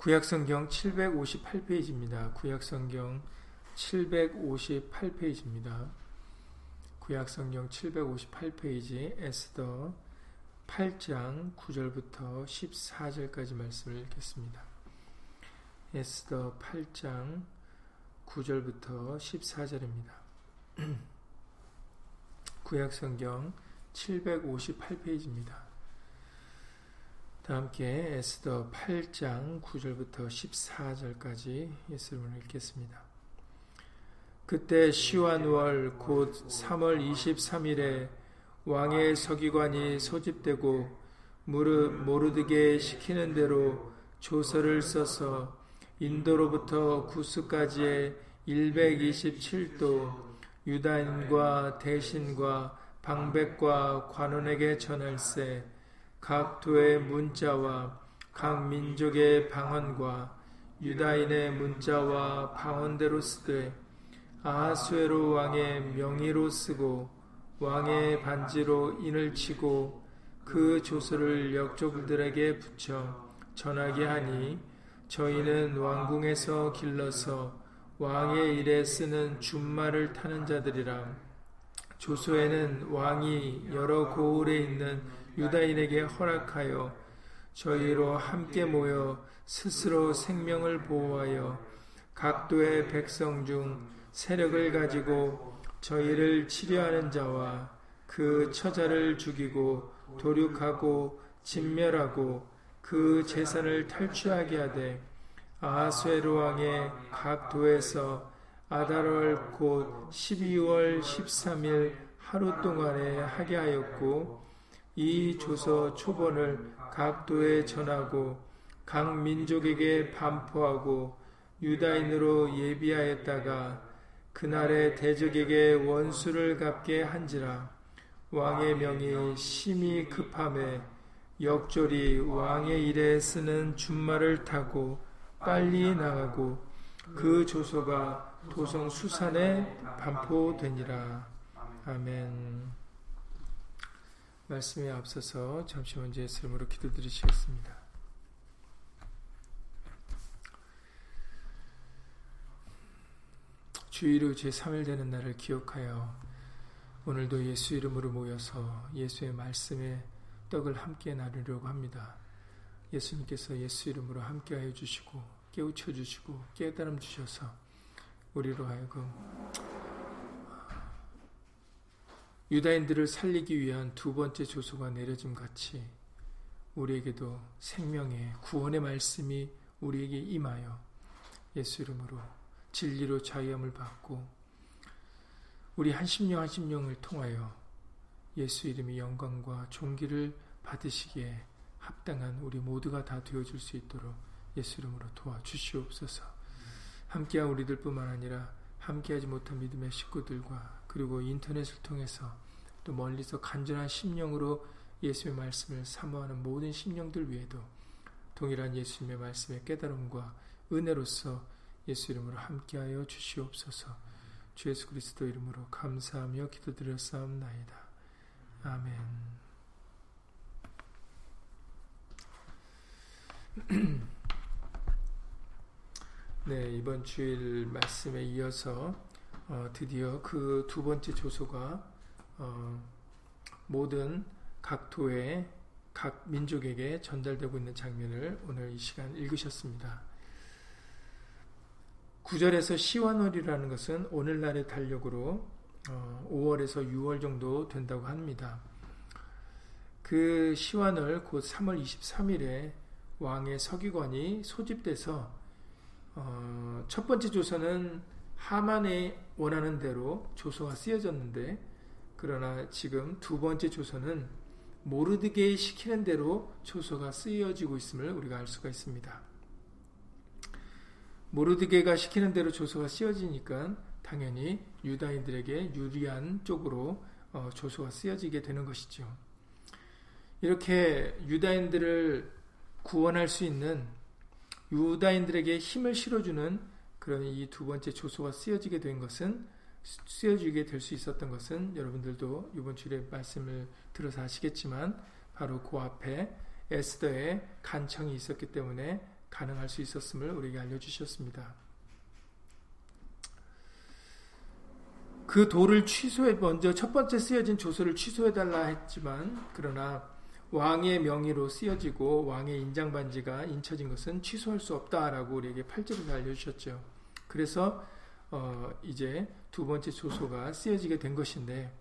구약성경 758페이지입니다. 구약성경 758페이지입니다. 구약성경 758페이지 에스더 8장 9절부터 14절까지 말씀을 읽겠습니다. 에스더 8장 9절부터 14절입니다. 구약성경 758페이지입니다. 다 함께 에스더 8장 9절부터 14절까지 예수님을 읽겠습니다. 그때 시완월 곧 3월 23일에 왕의 서기관이 소집되고 무르 모르드게 시키는 대로 조서를 써서 인도로부터 구스까지의 127도 유다인과 대신과 방백과 관원에게 전할세 각 도의 문자와 각 민족의 방언과 유다인의 문자와 방언대로 쓰되 아하수에로 왕의 명의로 쓰고 왕의 반지로 인을 치고 그 조서를 역족들에게 붙여 전하게 하니 저희는 왕궁에서 길러서 왕의 일에 쓰는 준말을 타는 자들이라. 조소에는 왕이 여러 고을에 있는 유다인에게 허락하여 저희로 함께 모여 스스로 생명을 보호하여 각도의 백성 중 세력을 가지고 저희를 치료하는 자와 그 처자를 죽이고 도륙하고 진멸하고 그 재산을 탈취하게 하되 아하수에로 왕의 각 도에서 아달월 곧 12월 13일 하루 동안에 하게 하였고 이 조서 초본을 각 도에 전하고 각 민족에게 반포하고 유다인으로 예비하였다가 그날의 대적에게 원수를 갚게 한지라 왕의 명이 심히 급함에 역졸이 왕의 일에 쓰는 준말을 타고 빨리 나가고 그 조서가 도성 수산에 반포되니라. 아멘. 말씀에 앞서서 잠시 먼저 예수님으로 기도드리시겠습니다. 주의로 제3일 되는 날을 기억하여 오늘도 예수 이름으로 모여서 예수의 말씀에 떡을 함께 나누려고 합니다. 예수님께서 예수 이름으로 함께하여 주시고 깨우쳐 주시고 깨달음 주셔서 우리로 하여금 유다인들을 살리기 위한 두 번째 조소가 내려짐 같이 우리에게도 생명의 구원의 말씀이 우리에게 임하여 예수 이름으로 진리로 자유함을 받고 우리 한 심령 한 심령을 통하여 예수 이름의 영광과 존귀를 받으시기에 합당한 우리 모두가 다 되어줄 수 있도록 예수 이름으로 도와주시옵소서. 함께한 우리들뿐만 아니라 함께하지 못한 믿음의 식구들과 그리고 인터넷을 통해서 또 멀리서 간절한 심령으로 예수의 말씀을 사모하는 모든 심령들 위에도 동일한 예수님의 말씀의 깨달음과 은혜로서 예수 이름으로 함께하여 주시옵소서. 주 예수 그리스도 이름으로 감사하며 기도드렸사옵나이다. 아멘. 네, 이번 주일 말씀에 이어서 어, 드디어 그 두 번째 조소가 어, 모든 각 도의 각 민족에게 전달되고 있는 장면을 오늘 이 시간 읽으셨습니다. 9절에서 시완월이라는 것은 오늘날의 달력으로 어, 5월에서 6월 정도 된다고 합니다. 그 시완월 곧 3월 23일에 왕의 서기관이 소집돼서 어, 첫 번째 조서는 하만의 원하는 대로 조서가 쓰여졌는데 그러나 지금 두 번째 조서는 모르드게이 시키는 대로 조서가 쓰여지고 있음을 우리가 알 수가 있습니다. 모르드게가 시키는 대로 조서가 쓰여지니까 당연히 유다인들에게 유리한 쪽으로 어, 조서가 쓰여지게 되는 것이죠. 이렇게 유다인들을 구원할 수 있는 유다인들에게 힘을 실어주는 그런 이두 번째 조소가 쓰여지게 된 것은 쓰여지게 될 수 있었던 것은 여러분들도 이번 주에 말씀을 들어서 아시겠지만 바로 그 앞에 에스더의 간청이 있었기 때문에 가능할 수 있었음을 우리에게 알려주셨습니다. 그 돌을 취소해 먼저 첫 번째 쓰여진 조서를 취소해 달라 했지만 그러나 왕의 명의로 쓰여지고 왕의 인장 반지가 인쳐진 것은 취소할 수 없다라고 우리에게 8절에서 알려주셨죠. 그래서 어 이제 두 번째 조소가 쓰여지게 된 것인데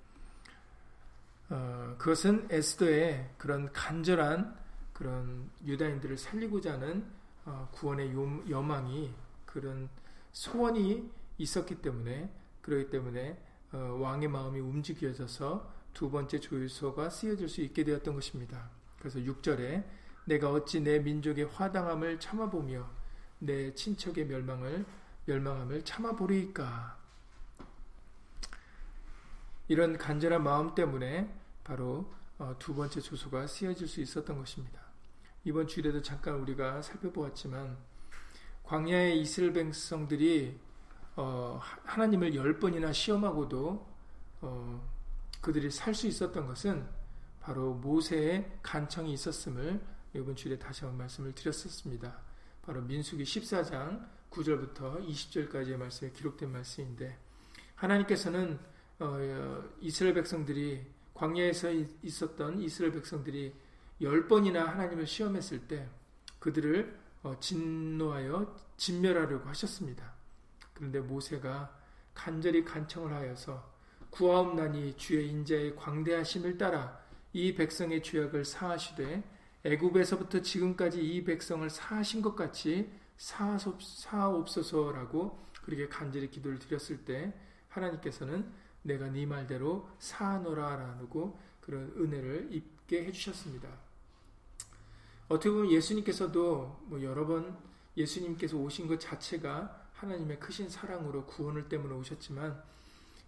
어 그것은 에스더의 그런 간절한 그런 유다인들을 살리고자 하는 어 구원의 여망이 그런 소원이 있었기 때문에 그렇기 때문에 어, 왕의 마음이 움직여져서 두 번째 조율서가 쓰여질 수 있게 되었던 것입니다. 그래서 6절에 내가 어찌 내 민족의 화당함을 참아보며 내 친척의 멸망을 멸망함을 참아보리까 이런 간절한 마음 때문에 바로 어, 두 번째 조서가 쓰여질 수 있었던 것입니다. 이번 주일에도 잠깐 우리가 살펴보았지만 광야의 이스라엘 백성들이 어, 하나님을 열 번이나 시험하고도 어, 그들이 살 수 있었던 것은 바로 모세의 간청이 있었음을 이번 주에 다시 한번 말씀을 드렸었습니다. 바로 민수기 14장 9절부터 20절까지의 말씀에 기록된 말씀인데 하나님께서는 어, 이스라엘 백성들이 광야에서 있었던 이스라엘 백성들이 열 번이나 하나님을 시험했을 때 그들을 어, 진노하여 진멸하려고 하셨습니다. 그런데 모세가 간절히 간청을 하여서 구하옵나니 주의 인자의 광대하심을 따라 이 백성의 죄악을 사하시되 애굽에서부터 지금까지 이 백성을 사하신 것 같이 사하옵소서라고 그렇게 간절히 기도를 드렸을 때 하나님께서는 내가 네 말대로 사하노라라고 그런 은혜를 입게 해주셨습니다. 어떻게 보면 예수님께서도 뭐 여러 번 예수님께서 오신 것 자체가 하나님의 크신 사랑으로 구원을 때문에 오셨지만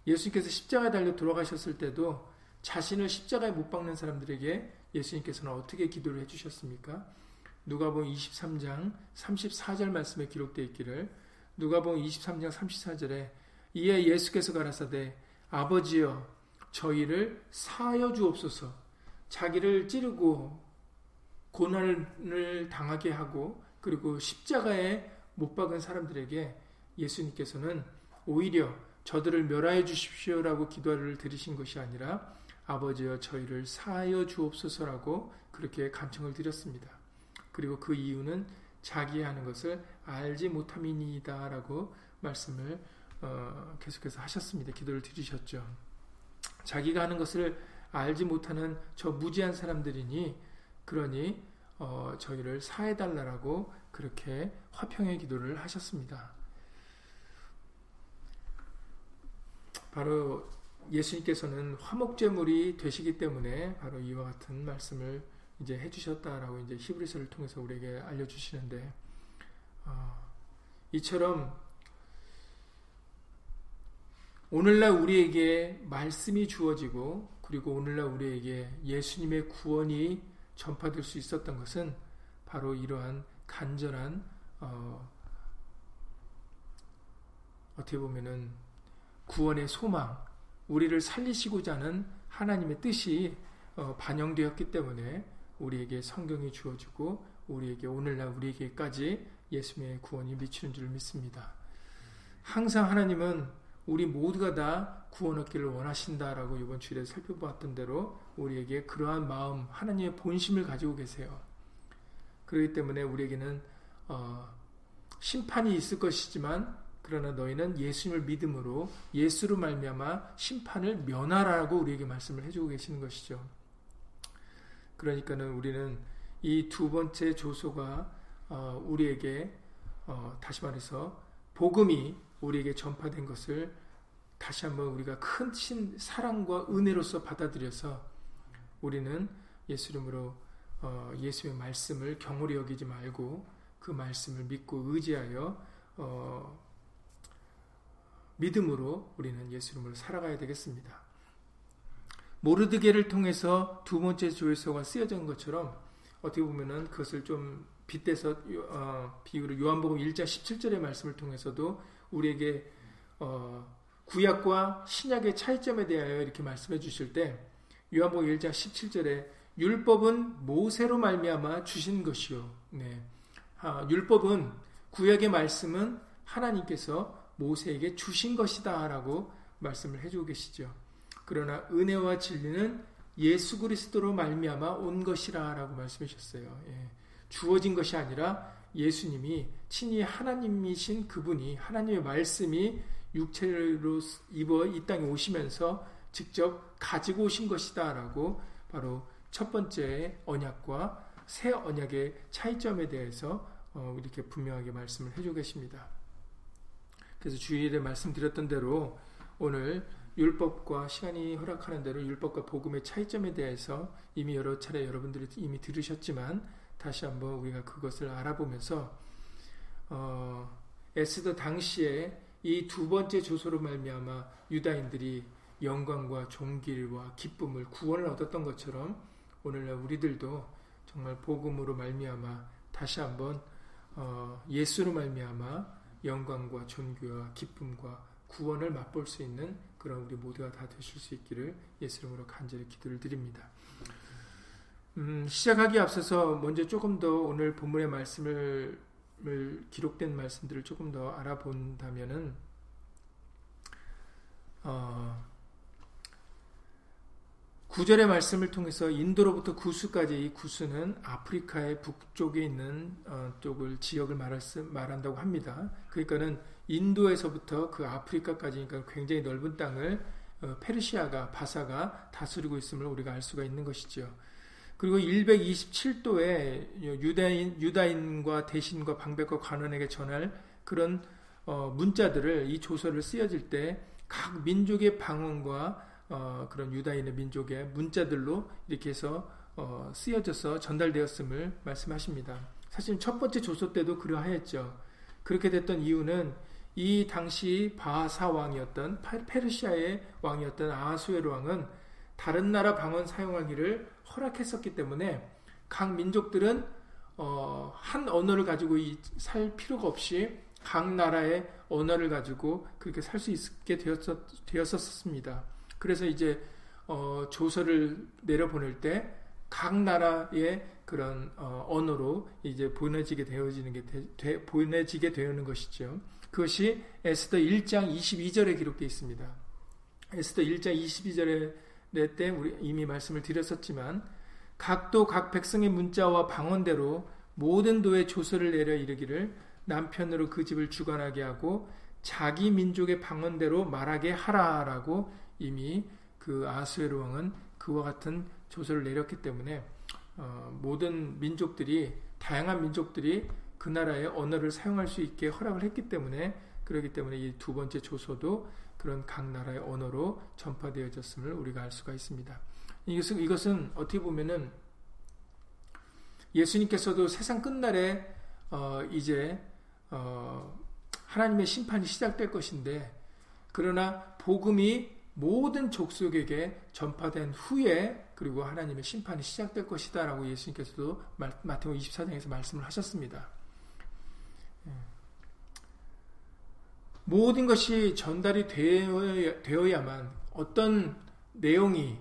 예수님께서 십자가에 달려 돌아가셨을 때도 자신을 십자가에 못 박는 사람들에게 예수님께서는 어떻게 기도를 해주셨습니까? 누가복음 23장 34절 말씀에 기록되어 있기를 누가복음 23장 34절에 이에 예수께서 가라사대 아버지여 저희를 사하여 주옵소서 자기를 찌르고 고난을 당하게 하고 그리고 십자가에 못 박은 사람들에게 예수님께서는 오히려 저들을 멸하여 주십시오라고 기도를 드리신 것이 아니라 아버지여 저희를 사하여 주옵소서라고 그렇게 간청을 드렸습니다. 그리고 그 이유는 자기 하는 것을 알지 못함이니이다 라고 말씀을 어, 계속해서 하셨습니다. 기도를 드리셨죠. 자기가 하는 것을 알지 못하는 저 무지한 사람들이니 그러니 어, 저희를 사해달라라고 그렇게 화평의 기도를 하셨습니다. 바로 예수님께서는 화목제물이 되시기 때문에 바로 이와 같은 말씀을 이제 해주셨다라고 이제 히브리서를 통해서 우리에게 알려주시는데 어, 이처럼 오늘날 우리에게 말씀이 주어지고 그리고 오늘날 우리에게 예수님의 구원이 전파될 수 있었던 것은 바로 이러한 간절한 어, 어떻게 보면은 구원의 소망, 우리를 살리시고자 하는 하나님의 뜻이 어, 반영되었기 때문에 우리에게 성경이 주어지고 우리에게 오늘날 우리에게까지 예수님의 구원이 미치는 줄 믿습니다. 항상 하나님은 우리 모두가 다 구원 얻기를 원하신다라고 이번 주일에 살펴보았던 대로 우리에게 그러한 마음, 하나님의 본심을 가지고 계세요. 그렇기 때문에 우리에게는 어, 심판이 있을 것이지만 그러나 너희는 예수님을 믿음으로 예수로 말미암아 심판을 면하라고 우리에게 말씀을 해주고 계시는 것이죠. 그러니까는 우리는 이 두 번째 조소가 어, 우리에게 어, 다시 말해서 복음이 우리에게 전파된 것을 다시 한번 우리가 큰 사랑과 은혜로서 받아들여서 우리는 예수 이름으로 어, 예수의 말씀을 경홀히 여기지 말고 그 말씀을 믿고 의지하여 믿음으로 우리는 예수 이름으로 살아가야 되겠습니다. 모르드게를 통해서 두 번째 조회서가 쓰여진 것처럼 어떻게 보면은 그것을 좀 빗대서 어, 비유를 요한복음 1장 17절의 말씀을 통해서도 우리에게 어, 구약과 신약의 차이점에 대하여 이렇게 말씀해 주실 때 요한복음 1장 17절에 율법은 모세로 말미암아 주신 것이요. 네. 아, 율법은 구약의 말씀은 하나님께서 모세에게 주신 것이다라고 말씀을 해주고 계시죠. 그러나 은혜와 진리는 예수 그리스도로 말미암아 온 것이라라고 말씀하셨어요. 예. 주어진 것이 아니라 예수님이 친히 하나님이신 그분이 하나님의 말씀이 육체로 입어 이 땅에 오시면서 직접 가지고 오신 것이다라고 바로 첫 번째 언약과 새 언약의 차이점에 대해서 어, 이렇게 분명하게 말씀을 해주고 계십니다. 그래서 주일에 말씀드렸던 대로 오늘 율법과 시간이 허락하는 대로 율법과 복음의 차이점에 대해서 이미 여러 차례 여러분들이 이미 들으셨지만 다시 한번 우리가 그것을 알아보면서 어, 에스더 당시에 이 두 번째 조소로 말미암아 유다인들이 영광과 존귀와 기쁨을 구원을 얻었던 것처럼 오늘날 우리들도 정말 복음으로 말미암아 다시 한번 어, 예수로 말미암아 영광과 존귀와 기쁨과 구원을 맛볼 수 있는 그런 우리 모두가 다 되실 수 있기를 예수 이름으로 간절히 기도를 드립니다. 음, 시작하기 앞서서 먼저 조금 더 오늘 본문의 말씀을 기록된 말씀들을 조금 더 알아본다면은 어, 구절의 말씀을 통해서 인도로부터 구수까지 이 구수는 아프리카의 북쪽에 있는 어, 쪽을 지역을 말할 말한다고 합니다. 그러니까는 인도에서부터 그 아프리카까지 그러니까 굉장히 넓은 땅을 어, 페르시아가 바사가 다스리고 있음을 우리가 알 수가 있는 것이죠. 그리고 127도에 유다인 유다인과 대신과 방백과 관원에게 전할 그런 어, 문자들을 이 조서를 쓰여질 때 각 민족의 방언과 어, 그런 유다인의 민족의 문자들로 이렇게 해서 어, 쓰여져서 전달되었음을 말씀하십니다. 사실 첫 번째 조소 때도 그러하였죠. 그렇게 됐던 이유는 이 당시 바하사 왕이었던 페르시아의 왕이었던 아하수엘 왕은 다른 나라 방언 사용하기를 허락했었기 때문에 각 민족들은 어, 한 언어를 가지고 살 필요가 없이 각 나라의 언어를 가지고 그렇게 살 수 있게 되었었, 되었었습니다. 그래서 이제 어, 조서를 내려보낼 때 각 나라의 그런 어, 언어로 이제 보내지게 되어지는 게 되, 되, 보내지게 되는 것이죠. 그것이 에스더 1장 22절에 기록되어 있습니다. 에스더 1장 22절에 때 우리 이미 말씀을 드렸었지만 각도 각 백성의 문자와 방언대로 모든 도에 조서를 내려 이르기를 남편으로 그 집을 주관하게 하고 자기 민족의 방언대로 말하게 하라라고 이미 그 아스웨르 왕은 그와 같은 조서를 내렸기 때문에 어, 모든 민족들이 다양한 민족들이 그 나라의 언어를 사용할 수 있게 허락을 했기 때문에 그렇기 때문에 이 두 번째 조서도 그런 각 나라의 언어로 전파되어졌음을 우리가 알 수가 있습니다. 이것은, 이것은 어떻게 보면은 예수님께서도 세상 끝날에 어, 이제 어, 하나님의 심판이 시작될 것인데 그러나 복음이 모든 족속에게 전파된 후에 그리고 하나님의 심판이 시작될 것이다 라고 예수님께서도 마태오 24장에서 말씀을 하셨습니다. 예. 모든 것이 전달이 되어야만 어떤 내용이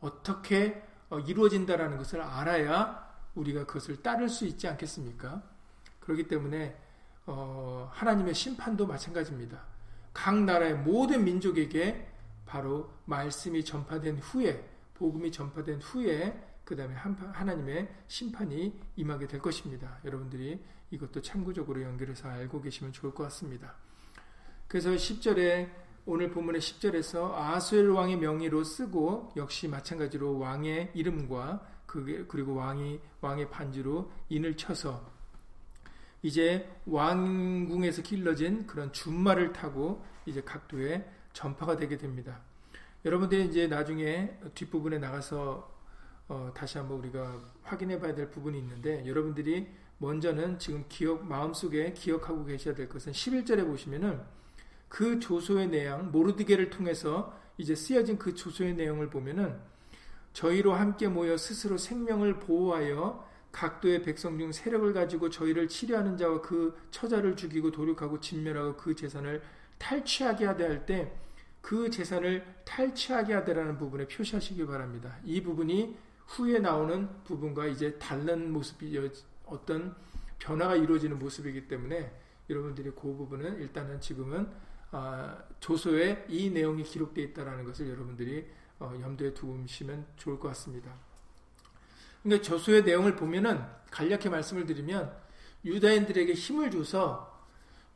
어떻게 어, 이루어진다라는 것을 알아야 우리가 그것을 따를 수 있지 않겠습니까? 그렇기 때문에 어, 하나님의 심판도 마찬가지입니다. 각 나라의 모든 민족에게 바로 말씀이 전파된 후에 복음이 전파된 후에 그 다음에 하나님의 심판이 임하게 될 것입니다. 여러분들이 이것도 참고적으로 연결해서 알고 계시면 좋을 것 같습니다. 그래서 10절에 오늘 본문의 10절에서 아수엘 왕의 명의로 쓰고 역시 마찬가지로 왕의 이름과 그리고 왕이 왕의 반지로 인을 쳐서 이제 왕궁에서 길러진 그런 준말을 타고 이제 각도에 전파가 되게 됩니다. 여러분들이 이제 나중에 뒷부분에 나가서 어, 다시 한번 우리가 확인해 봐야 될 부분이 있는데 여러분들이 먼저는 지금 기억 마음속에 기억하고 계셔야 될 것은 11절에 보시면은 그 조소의 내용 모르드게를 통해서 이제 쓰여진 그 조소의 내용을 보면은 저희로 함께 모여 스스로 생명을 보호하여 각도의 백성 중 세력을 가지고 저희를 치료하는 자와 그 처자를 죽이고 도륙하고 진멸하고 그 재산을 탈취하게 하되 할 때 그 재산을 탈취하게 하되라는 부분에 표시하시기 바랍니다. 이 부분이 후에 나오는 부분과 이제 다른 모습이 어떤 변화가 이루어지는 모습이기 때문에 여러분들이 그 부분은 일단은 지금은 아, 조소에 이 내용이 기록되어 있다는 것을 여러분들이 어, 염두에 두시면 좋을 것 같습니다. 그러니까 조소의 내용을 보면은 간략히 말씀을 드리면 유다인들에게 힘을 줘서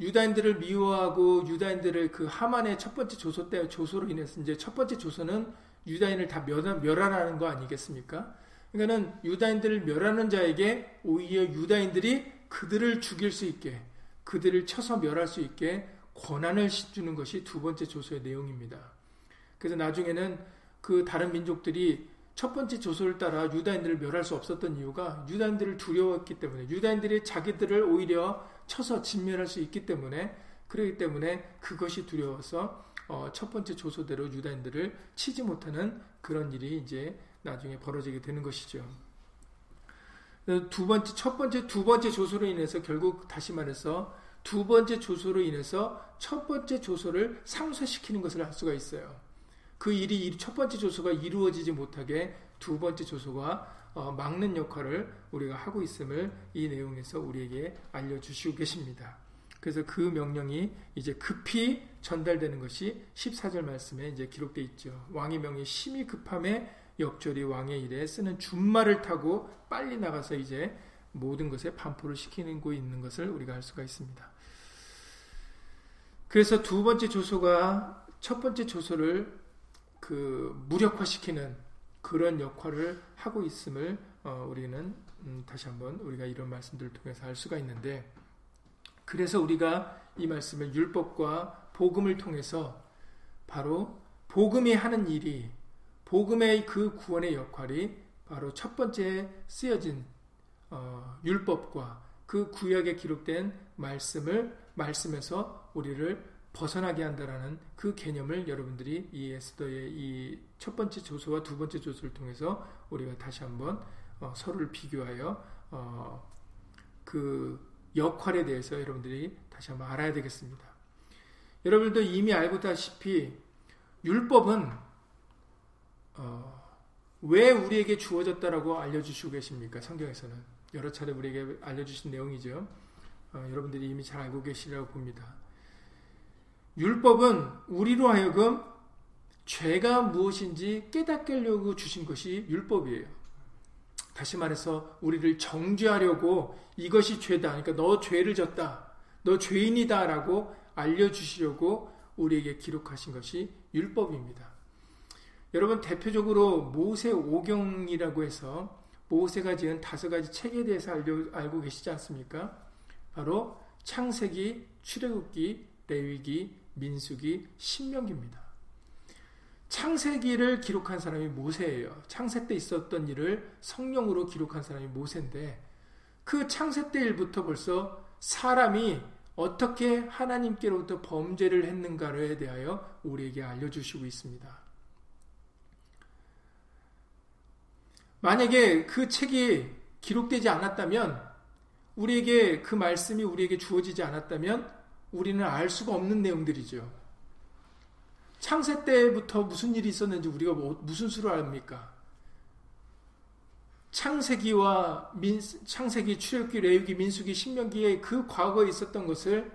유다인들을 미워하고 유다인들을 그 하만의 첫 번째 조소 때 조소로 인해서 이제 첫 번째 조소는 유다인을 다 멸하라는 거 아니겠습니까? 그러니까는 유다인들을 멸하는 자에게 오히려 유다인들이 그들을 죽일 수 있게 그들을 쳐서 멸할 수 있게 권한을 주는 것이 두 번째 조소의 내용입니다. 그래서 나중에는 그 다른 민족들이 첫 번째 조소를 따라 유다인들을 멸할 수 없었던 이유가 유다인들을 두려웠기 때문에 유다인들이 자기들을 오히려 쳐서 진멸할 수 있기 때문에 그러기 때문에 그것이 두려워서 어, 첫 번째 조소대로 유다인들을 치지 못하는 그런 일이 이제 나중에 벌어지게 되는 것이죠. 두 번째, 첫 번째, 두 번째 조소로 인해서 결국 다시 말해서 두 번째 조소로 인해서 첫 번째 조소를 상쇄시키는 것을 할 수가 있어요. 그 일이 첫 번째 조소가 이루어지지 못하게 두 번째 조소가 어, 막는 역할을 우리가 하고 있음을 이 내용에서 우리에게 알려주시고 계십니다. 그래서 그 명령이 이제 급히 전달되는 것이 14절 말씀에 이제 기록되어 있죠. 왕의 명이 심히 급함에 역절이 왕의 일에 쓰는 준말을 타고 빨리 나가서 이제 모든 것에 반포를 시키는 고 있는 것을 우리가 알 수가 있습니다. 그래서 두 번째 조소가 첫 번째 조소를 그 무력화시키는 그런 역할을 하고 있음을 어 우리는 음 다시 한번 우리가 이런 말씀들을 통해서 알 수가 있는데 그래서 우리가 이 말씀을 율법과 복음을 통해서 바로 복음이 하는 일이 복음의 그 구원의 역할이 바로 첫 번째 쓰여진 어, 율법과 그 구약에 기록된 말씀을 말씀에서 우리를 벗어나게 한다라는 그 개념을 여러분들이 이 에스더의 이 첫 번째 조서와 두 번째 조서를 통해서 우리가 다시 한번 어, 서로를 비교하여 어, 그 역할에 대해서 여러분들이 다시 한번 알아야 되겠습니다. 여러분도 이미 알고 다시피 율법은 어, 왜 우리에게 주어졌다라고 알려주시고 계십니까? 성경에서는 여러 차례 우리에게 알려주신 내용이죠. 어, 여러분들이 이미 잘 알고 계시리라고 봅니다. 율법은 우리로 하여금 죄가 무엇인지 깨닫게 하려고 주신 것이 율법이에요. 다시 말해서 우리를 정죄하려고 이것이 죄다. 그러니까 너 죄를 졌다. 너 죄인이다 라고 알려주시려고 우리에게 기록하신 것이 율법입니다. 여러분 대표적으로 모세 오경이라고 해서 모세가 지은 다섯 가지 책에 대해서 알려, 알고 계시지 않습니까? 바로 창세기, 출애굽기, 레위기, 민수기, 신명기입니다. 창세기를 기록한 사람이 모세예요. 창세 때 있었던 일을 성령으로 기록한 사람이 모세인데 그 창세 때 일부터 벌써 사람이 어떻게 하나님께로부터 범죄를 했는가에 대하여 우리에게 알려주시고 있습니다. 만약에 그 책이 기록되지 않았다면 우리에게 그 말씀이 우리에게 주어지지 않았다면 우리는 알 수가 없는 내용들이죠. 창세 때부터 무슨 일이 있었는지 우리가 뭐, 무슨 수로 압니까? 창세기와 민, 창세기, 출애굽기, 레위기, 민수기, 신명기에 그 과거에 있었던 것을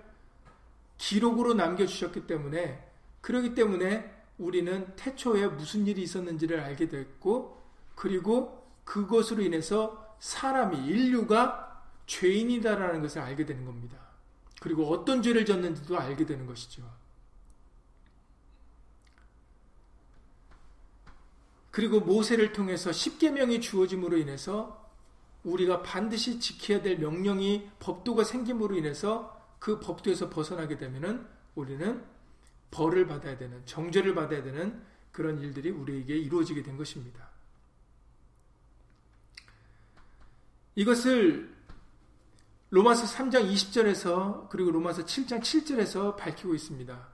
기록으로 남겨주셨기 때문에 그러기 때문에 우리는 태초에 무슨 일이 있었는지를 알게 됐고 그리고 그것으로 인해서 사람이 인류가 죄인이다라는 것을 알게 되는 겁니다. 그리고 어떤 죄를 졌는지도 알게 되는 것이죠. 그리고 모세를 통해서 십계명이 주어짐으로 인해서 우리가 반드시 지켜야 될 명령이 법도가 생김으로 인해서 그 법도에서 벗어나게 되면은 우리는 벌을 받아야 되는 정죄를 받아야 되는 그런 일들이 우리에게 이루어지게 된 것입니다. 이것을 로마서 3장 20절에서 그리고 로마서 7장 7절에서 밝히고 있습니다.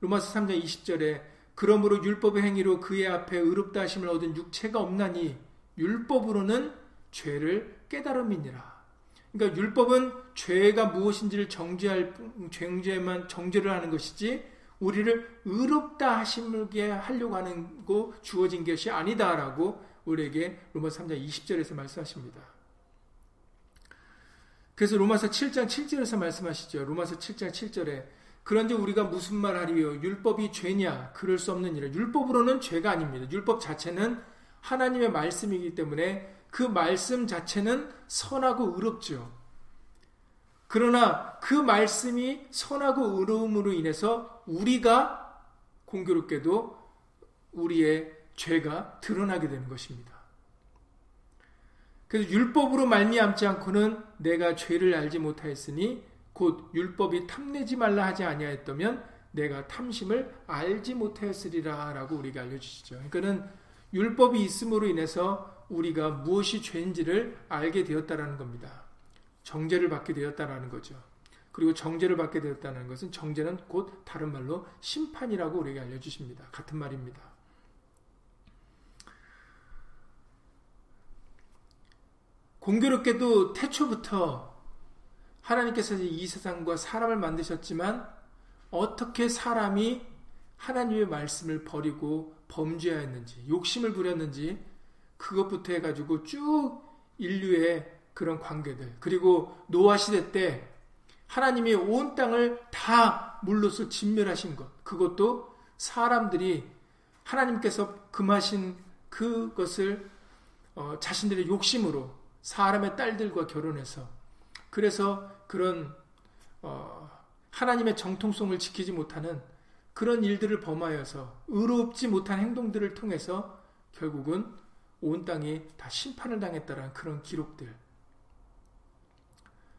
로마서 3장 20절에 그러므로 율법의 행위로 그의 앞에 의롭다 하심을 얻은 육체가 없나니 율법으로는 죄를 깨달음이니라. 그러니까 율법은 죄가 무엇인지를 정죄할 정죄만 정죄를 하는 것이지 우리를 의롭다 하심게 하려고 하는 거 주어진 것이 아니다라고 우리에게 로마 3장 20절에서 말씀하십니다. 그래서 로마서 7장 7절에서 말씀하시죠. 로마서 7장 7절에 그런지 우리가 무슨 말 하리요? 율법이 죄냐? 그럴 수 없는 일이라. 율법으로는 죄가 아닙니다. 율법 자체는 하나님의 말씀이기 때문에 그 말씀 자체는 선하고 의롭죠. 그러나 그 말씀이 선하고 의로움으로 인해서 우리가 공교롭게도 우리의 죄가 드러나게 되는 것입니다. 그래서 율법으로 말미암지 않고는 내가 죄를 알지 못하였으니 곧 율법이 탐내지 말라 하지 아니하였다면 내가 탐심을 알지 못하였으리라라고 우리가 알려주시죠. 그러니까는 율법이 있음으로 인해서 우리가 무엇이 죄인지를 알게 되었다라는 겁니다. 정죄를 받게 되었다라는 거죠. 그리고 정죄를 받게 되었다는 것은 정죄는 곧 다른 말로 심판이라고 우리에게 알려주십니다. 같은 말입니다. 공교롭게도 태초부터 하나님께서 이 세상과 사람을 만드셨지만 어떻게 사람이 하나님의 말씀을 버리고 범죄하였는지 욕심을 부렸는지 그것부터 해가지고 쭉 인류의 그런 관계들 그리고 노아 시대 때 하나님이 온 땅을 다 물로서 진멸하신 것 그것도 사람들이 하나님께서 금하신 그것을 어, 자신들의 욕심으로 사람의 딸들과 결혼해서 그래서 그런 어, 하나님의 정통성을 지키지 못하는 그런 일들을 범하여서 의롭지 못한 행동들을 통해서 결국은 온 땅이 다 심판을 당했다는 그런 기록들.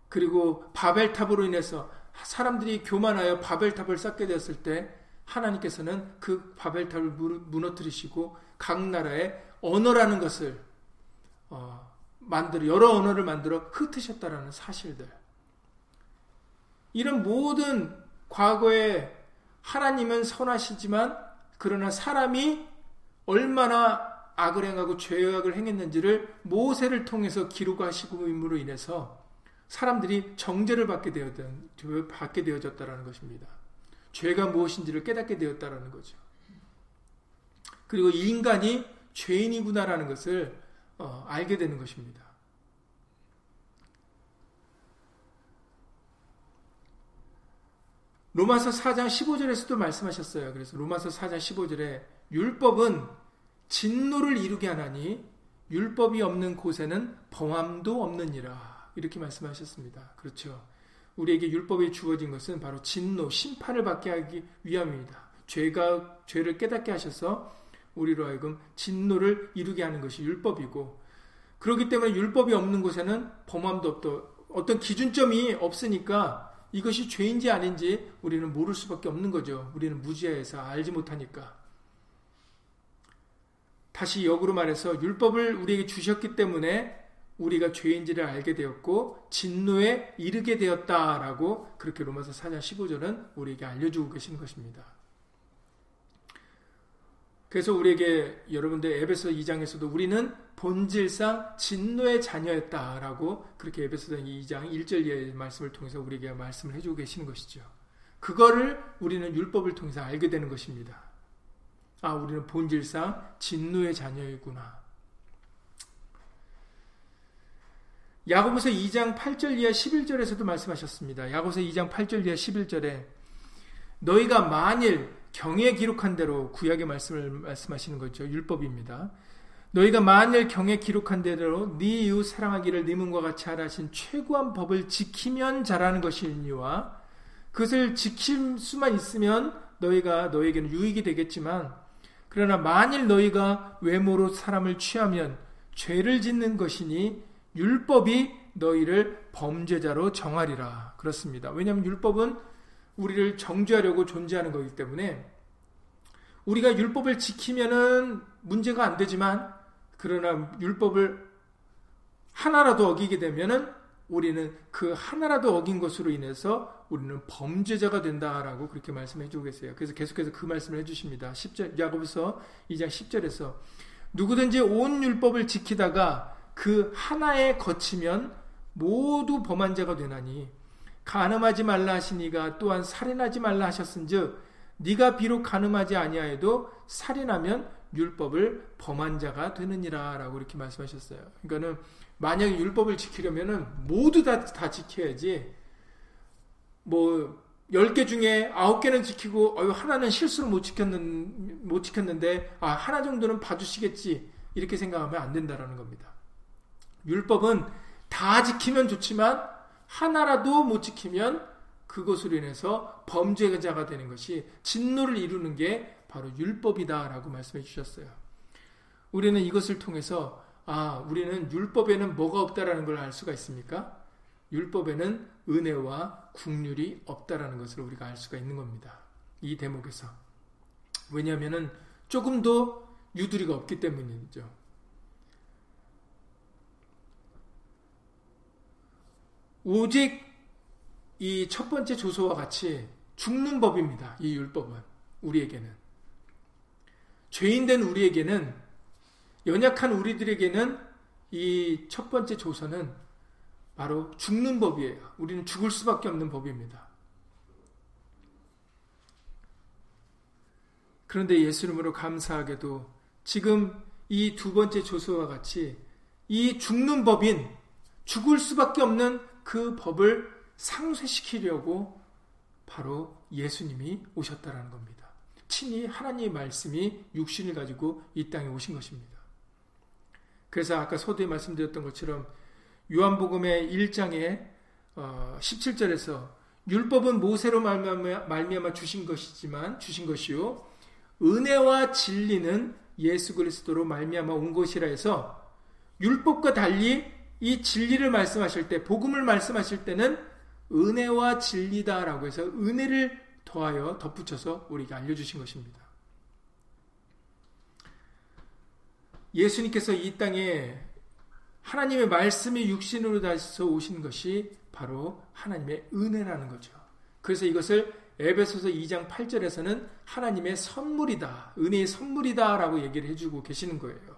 그리고 바벨탑으로 인해서 사람들이 교만하여 바벨탑을 쌓게 되었을 때 하나님께서는 그 바벨탑을 무너뜨리시고 각 나라의 언어라는 것을 어, 만들어 여러 언어를 만들어 흩으셨다라는 사실들. 이런 모든 과거에 하나님은 선하시지만 그러나 사람이 얼마나 악을 행하고 죄악을 행했는지를 모세를 통해서 기록하시고임으로 인해서 사람들이 정죄를 받게 되었던 받게 되어졌다라는 것입니다. 죄가 무엇인지를 깨닫게 되었다라는 거죠. 그리고 인간이 죄인이구나라는 것을 어, 알게 되는 것입니다. 로마서 4장 15절에서도 말씀하셨어요. 그래서 로마서 4장 15절에 율법은 진노를 이루게 하나니 율법이 없는 곳에는 범함도 없느니라. 이렇게 말씀하셨습니다. 그렇죠. 우리에게 율법이 주어진 것은 바로 진노, 심판을 받게 하기 위함입니다. 죄가 죄를 깨닫게 하셔서 우리로 하여금 진노를 이루게 하는 것이 율법이고 그렇기 때문에 율법이 없는 곳에는 범함도 없도 어떤 기준점이 없으니까 이것이 죄인지 아닌지 우리는 모를 수밖에 없는 거죠. 우리는 무지해서 알지 못하니까. 다시 역으로 말해서 율법을 우리에게 주셨기 때문에 우리가 죄인지를 알게 되었고 진노에 이르게 되었다라고 그렇게 로마서 4장 15절은 우리에게 알려주고 계시는 것입니다. 그래서 우리에게 여러분들 에베소 2장에서도 우리는 본질상 진노의 자녀였다라고 그렇게 에베소서 2장 1절의 말씀을 통해서 우리에게 말씀을 해주고 계시는 것이죠. 그거를 우리는 율법을 통해서 알게 되는 것입니다. 아, 우리는 본질상 진노의 자녀이구나. 야고보서 2장 8절 이하 11절에서도 말씀하셨습니다. 야고보서 2장 8절 이하 11절에 너희가 만일 경에 기록한 대로 구약의 말씀을 말씀하시는 거죠. 율법입니다. 너희가 만일 경에 기록한 대로 네 이웃 사랑하기를 네 몸과 같이 하라신 최고한 법을 지키면 잘하는 것이니와 그것을 지킬 수만 있으면 너희가 너에게는 유익이 되겠지만 그러나 만일 너희가 외모로 사람을 취하면 죄를 짓는 것이니 율법이 너희를 범죄자로 정하리라. 그렇습니다. 왜냐하면 율법은 우리를 정죄하려고 존재하는 거기 때문에 우리가 율법을 지키면은 문제가 안 되지만 그러나 율법을 하나라도 어기게 되면은 우리는 그 하나라도 어긴 것으로 인해서 우리는 범죄자가 된다라고 그렇게 말씀해 주고 계세요. 그래서 계속해서 그 말씀을 해 주십니다. 10절 야고보서 2장 10절에서 누구든지 온 율법을 지키다가 그 하나에 거치면 모두 범한 자가 되나니 가늠하지 말라 하시니가 또한 살인하지 말라 하셨은즉 네가 비록 가늠하지 아니하여도 살인하면 율법을 범한 자가 되느니라라고 이렇게 말씀하셨어요. 그러니까는 만약에 율법을 지키려면은 모두 다, 다 지켜야지 뭐 10개 중에 9개는 지키고 어 하나는 실수로 못 지켰는 못 지켰는데 아 하나 정도는 봐 주시겠지 이렇게 생각하면 안 된다라는 겁니다. 율법은 다 지키면 좋지만 하나라도 못 지키면 그것으로 인해서 범죄자가 되는 것이 진노를 이루는 게 바로 율법이다라고 말씀해 주셨어요. 우리는 이것을 통해서 아, 우리는 율법에는 뭐가 없다라는 걸 알 수가 있습니까? 율법에는 은혜와 국률이 없다라는 것을 우리가 알 수가 있는 겁니다. 이 대목에서. 왜냐하면 조금도 유두리가 없기 때문이죠. 오직 이 첫 번째 조소와 같이 죽는 법입니다. 이 율법은 우리에게는 죄인된 우리에게는 연약한 우리들에게는 이 첫 번째 조서는 바로 죽는 법이에요. 우리는 죽을 수밖에 없는 법입니다. 그런데 예수님으로 감사하게도 지금 이 두 번째 조서와 같이 이 죽는 법인 죽을 수밖에 없는 그 법을 상쇄시키려고 바로 예수님이 오셨다라는 겁니다. 친히 하나님의 말씀이 육신을 가지고 이 땅에 오신 것입니다. 그래서 아까 서두에 말씀드렸던 것처럼 요한복음의 1장에 17절에서 어, 율법은 모세로 말미암아 주신 것이지만 주신 것이요 은혜와 진리는 예수 그리스도로 말미암아 온 것이라 해서 율법과 달리 이 진리를 말씀하실 때, 복음을 말씀하실 때는 은혜와 진리다라고 해서 은혜를 더하여 덧붙여서 우리에게 알려주신 것입니다. 예수님께서 이 땅에 하나님의 말씀이 육신으로 다시 오신 것이 바로 하나님의 은혜라는 거죠. 그래서 이것을 에베소서 2장 8절에서는 하나님의 선물이다, 은혜의 선물이다라고 얘기를 해주고 계시는 거예요.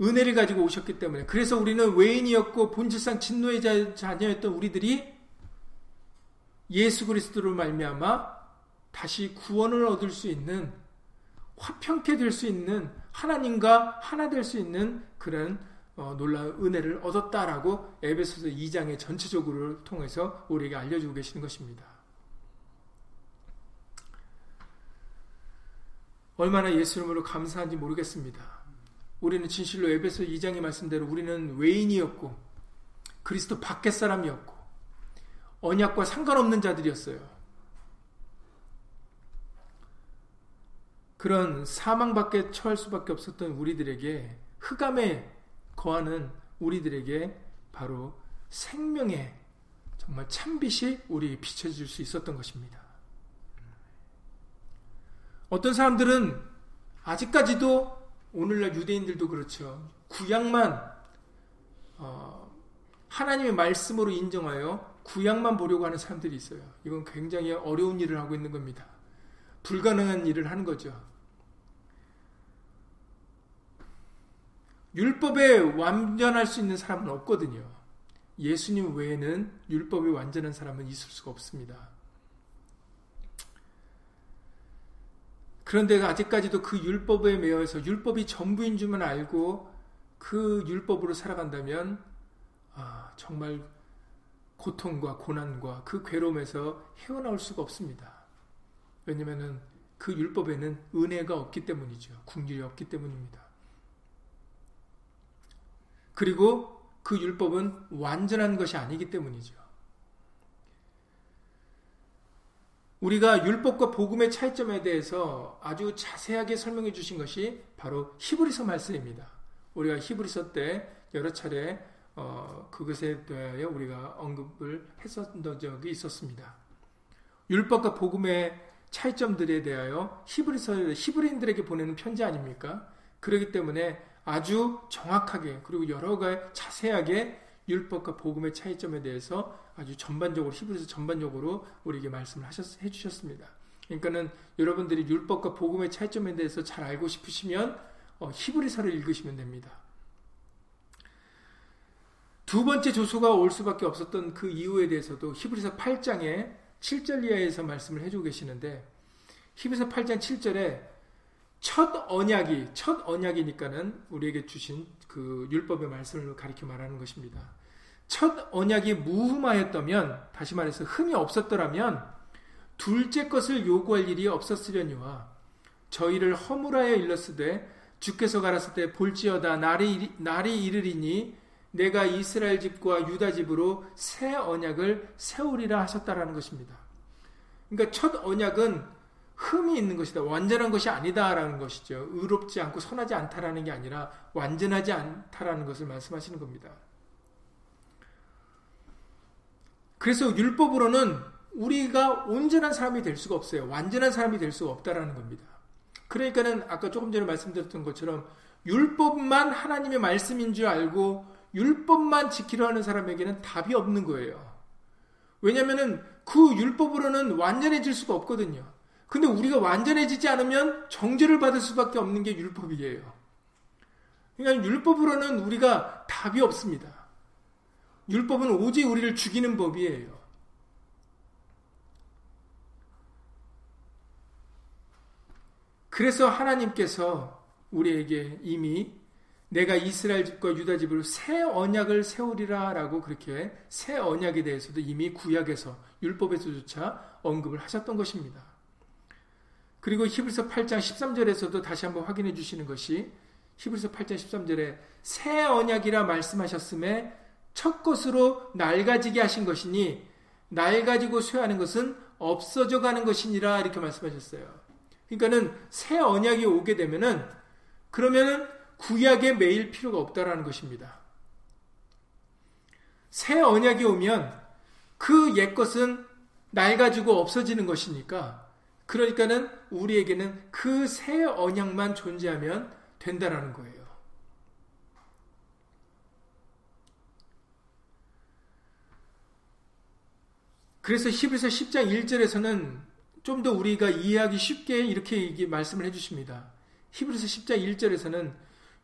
은혜를 가지고 오셨기 때문에 그래서 우리는 외인이었고 본질상 진노의 자녀였던 우리들이 예수 그리스도로 말미암아 다시 구원을 얻을 수 있는 화평케 될 수 있는 하나님과 하나 될 수 있는 그런 어, 놀라운 은혜를 얻었다라고 에베소서 2장의 전체적으로 통해서 우리에게 알려주고 계시는 것입니다. 얼마나 예수 이름으로 감사한지 모르겠습니다. 우리는 진실로 에베소 2장의 말씀대로 우리는 외인이었고 그리스도 밖의 사람이었고 언약과 상관없는 자들이었어요. 그런 사망밖에 처할 수밖에 없었던 우리들에게 흑암에 거하는 우리들에게 바로 생명의 정말 참빛이 우리에게 비춰질 수 있었던 것입니다. 어떤 사람들은 아직까지도 오늘날 유대인들도 그렇죠. 구약만 어, 하나님의 말씀으로 인정하여 구약만 보려고 하는 사람들이 있어요. 이건 굉장히 어려운 일을 하고 있는 겁니다. 불가능한 일을 하는 거죠. 율법에 완전할 수 있는 사람은 없거든요. 예수님 외에는 율법에 완전한 사람은 있을 수가 없습니다. 그런데 아직까지도 그 율법에 매여서 율법이 전부인 줄만 알고 그 율법으로 살아간다면 아, 정말 고통과 고난과 그 괴로움에서 헤어나올 수가 없습니다. 왜냐하면 그 율법에는 은혜가 없기 때문이죠. 국률이 없기 때문입니다. 그리고 그 율법은 완전한 것이 아니기 때문이죠. 우리가 율법과 복음의 차이점에 대해서 아주 자세하게 설명해 주신 것이 바로 히브리서 말씀입니다. 우리가 히브리서 때 여러 차례 어, 그것에 대하여 우리가 언급을 했었던 적이 있었습니다. 율법과 복음의 차이점들에 대하여 히브리서 히브리인들에게 보내는 편지 아닙니까? 그렇기 때문에 아주 정확하게 그리고 여러 가지 자세하게 율법과 복음의 차이점에 대해서 아주 전반적으로 히브리서 전반적으로 우리에게 말씀을 하셨 해주셨습니다. 그러니까는 여러분들이 율법과 복음의 차이점에 대해서 잘 알고 싶으시면 어, 히브리서를 읽으시면 됩니다. 두 번째 조수가 올 수밖에 없었던 그 이유에 대해서도 히브리서 8장에 7절 이하에서 말씀을 해주고 계시는데 히브리서 8장 7절에 첫 언약이 첫 언약이니까는 우리에게 주신 그 율법의 말씀을 가리켜 말하는 것입니다. 첫 언약이 무흠하였다면 다시 말해서 흠이 없었더라면 둘째 것을 요구할 일이 없었으려니와 저희를 허물하여 일렀으되 주께서 가라사 때 볼지어다 날이 날이 이르리니 내가 이스라엘 집과 유다 집으로 새 언약을 세우리라 하셨다라는 것입니다. 그러니까 첫 언약은 흠이 있는 것이다. 완전한 것이 아니다라는 것이죠. 의롭지 않고 선하지 않다라는 게 아니라 완전하지 않다라는 것을 말씀하시는 겁니다. 그래서 율법으로는 우리가 온전한 사람이 될 수가 없어요. 완전한 사람이 될 수가 없다라는 겁니다. 그러니까는 아까 조금 전에 말씀드렸던 것처럼 율법만 하나님의 말씀인 줄 알고 율법만 지키려 하는 사람에게는 답이 없는 거예요. 왜냐면은 그 율법으로는 완전해질 수가 없거든요. 근데 우리가 완전해지지 않으면 정죄를 받을 수밖에 없는 게 율법이에요. 그러니까 율법으로는 우리가 답이 없습니다. 율법은 오직 우리를 죽이는 법이에요. 그래서 하나님께서 우리에게 이미 내가 이스라엘 집과 유다 집으로 새 언약을 세우리라라고 그렇게 새 언약에 대해서도 이미 구약에서 율법에서조차 언급을 하셨던 것입니다. 그리고 히브리서 8장 13절에서도 다시 한번 확인해 주시는 것이 히브리서 8장 13절에 새 언약이라 말씀하셨음에 첫 것으로 낡아지게 하신 것이니 낡아지고 쇠하는 것은 없어져 가는 것이니라 이렇게 말씀하셨어요. 그러니까는 새 언약이 오게 되면은 그러면은 구약에 매일 필요가 없다라는 것입니다. 새 언약이 오면 그 옛 것은 낡아지고 없어지는 것이니까 그러니까는 우리에게는 그 새 언약만 존재하면 된다라는 거예요. 그래서 히브리서 10장 1절에서는 좀 더 우리가 이해하기 쉽게 이렇게 말씀을 해주십니다. 히브리서 10장 1절에서는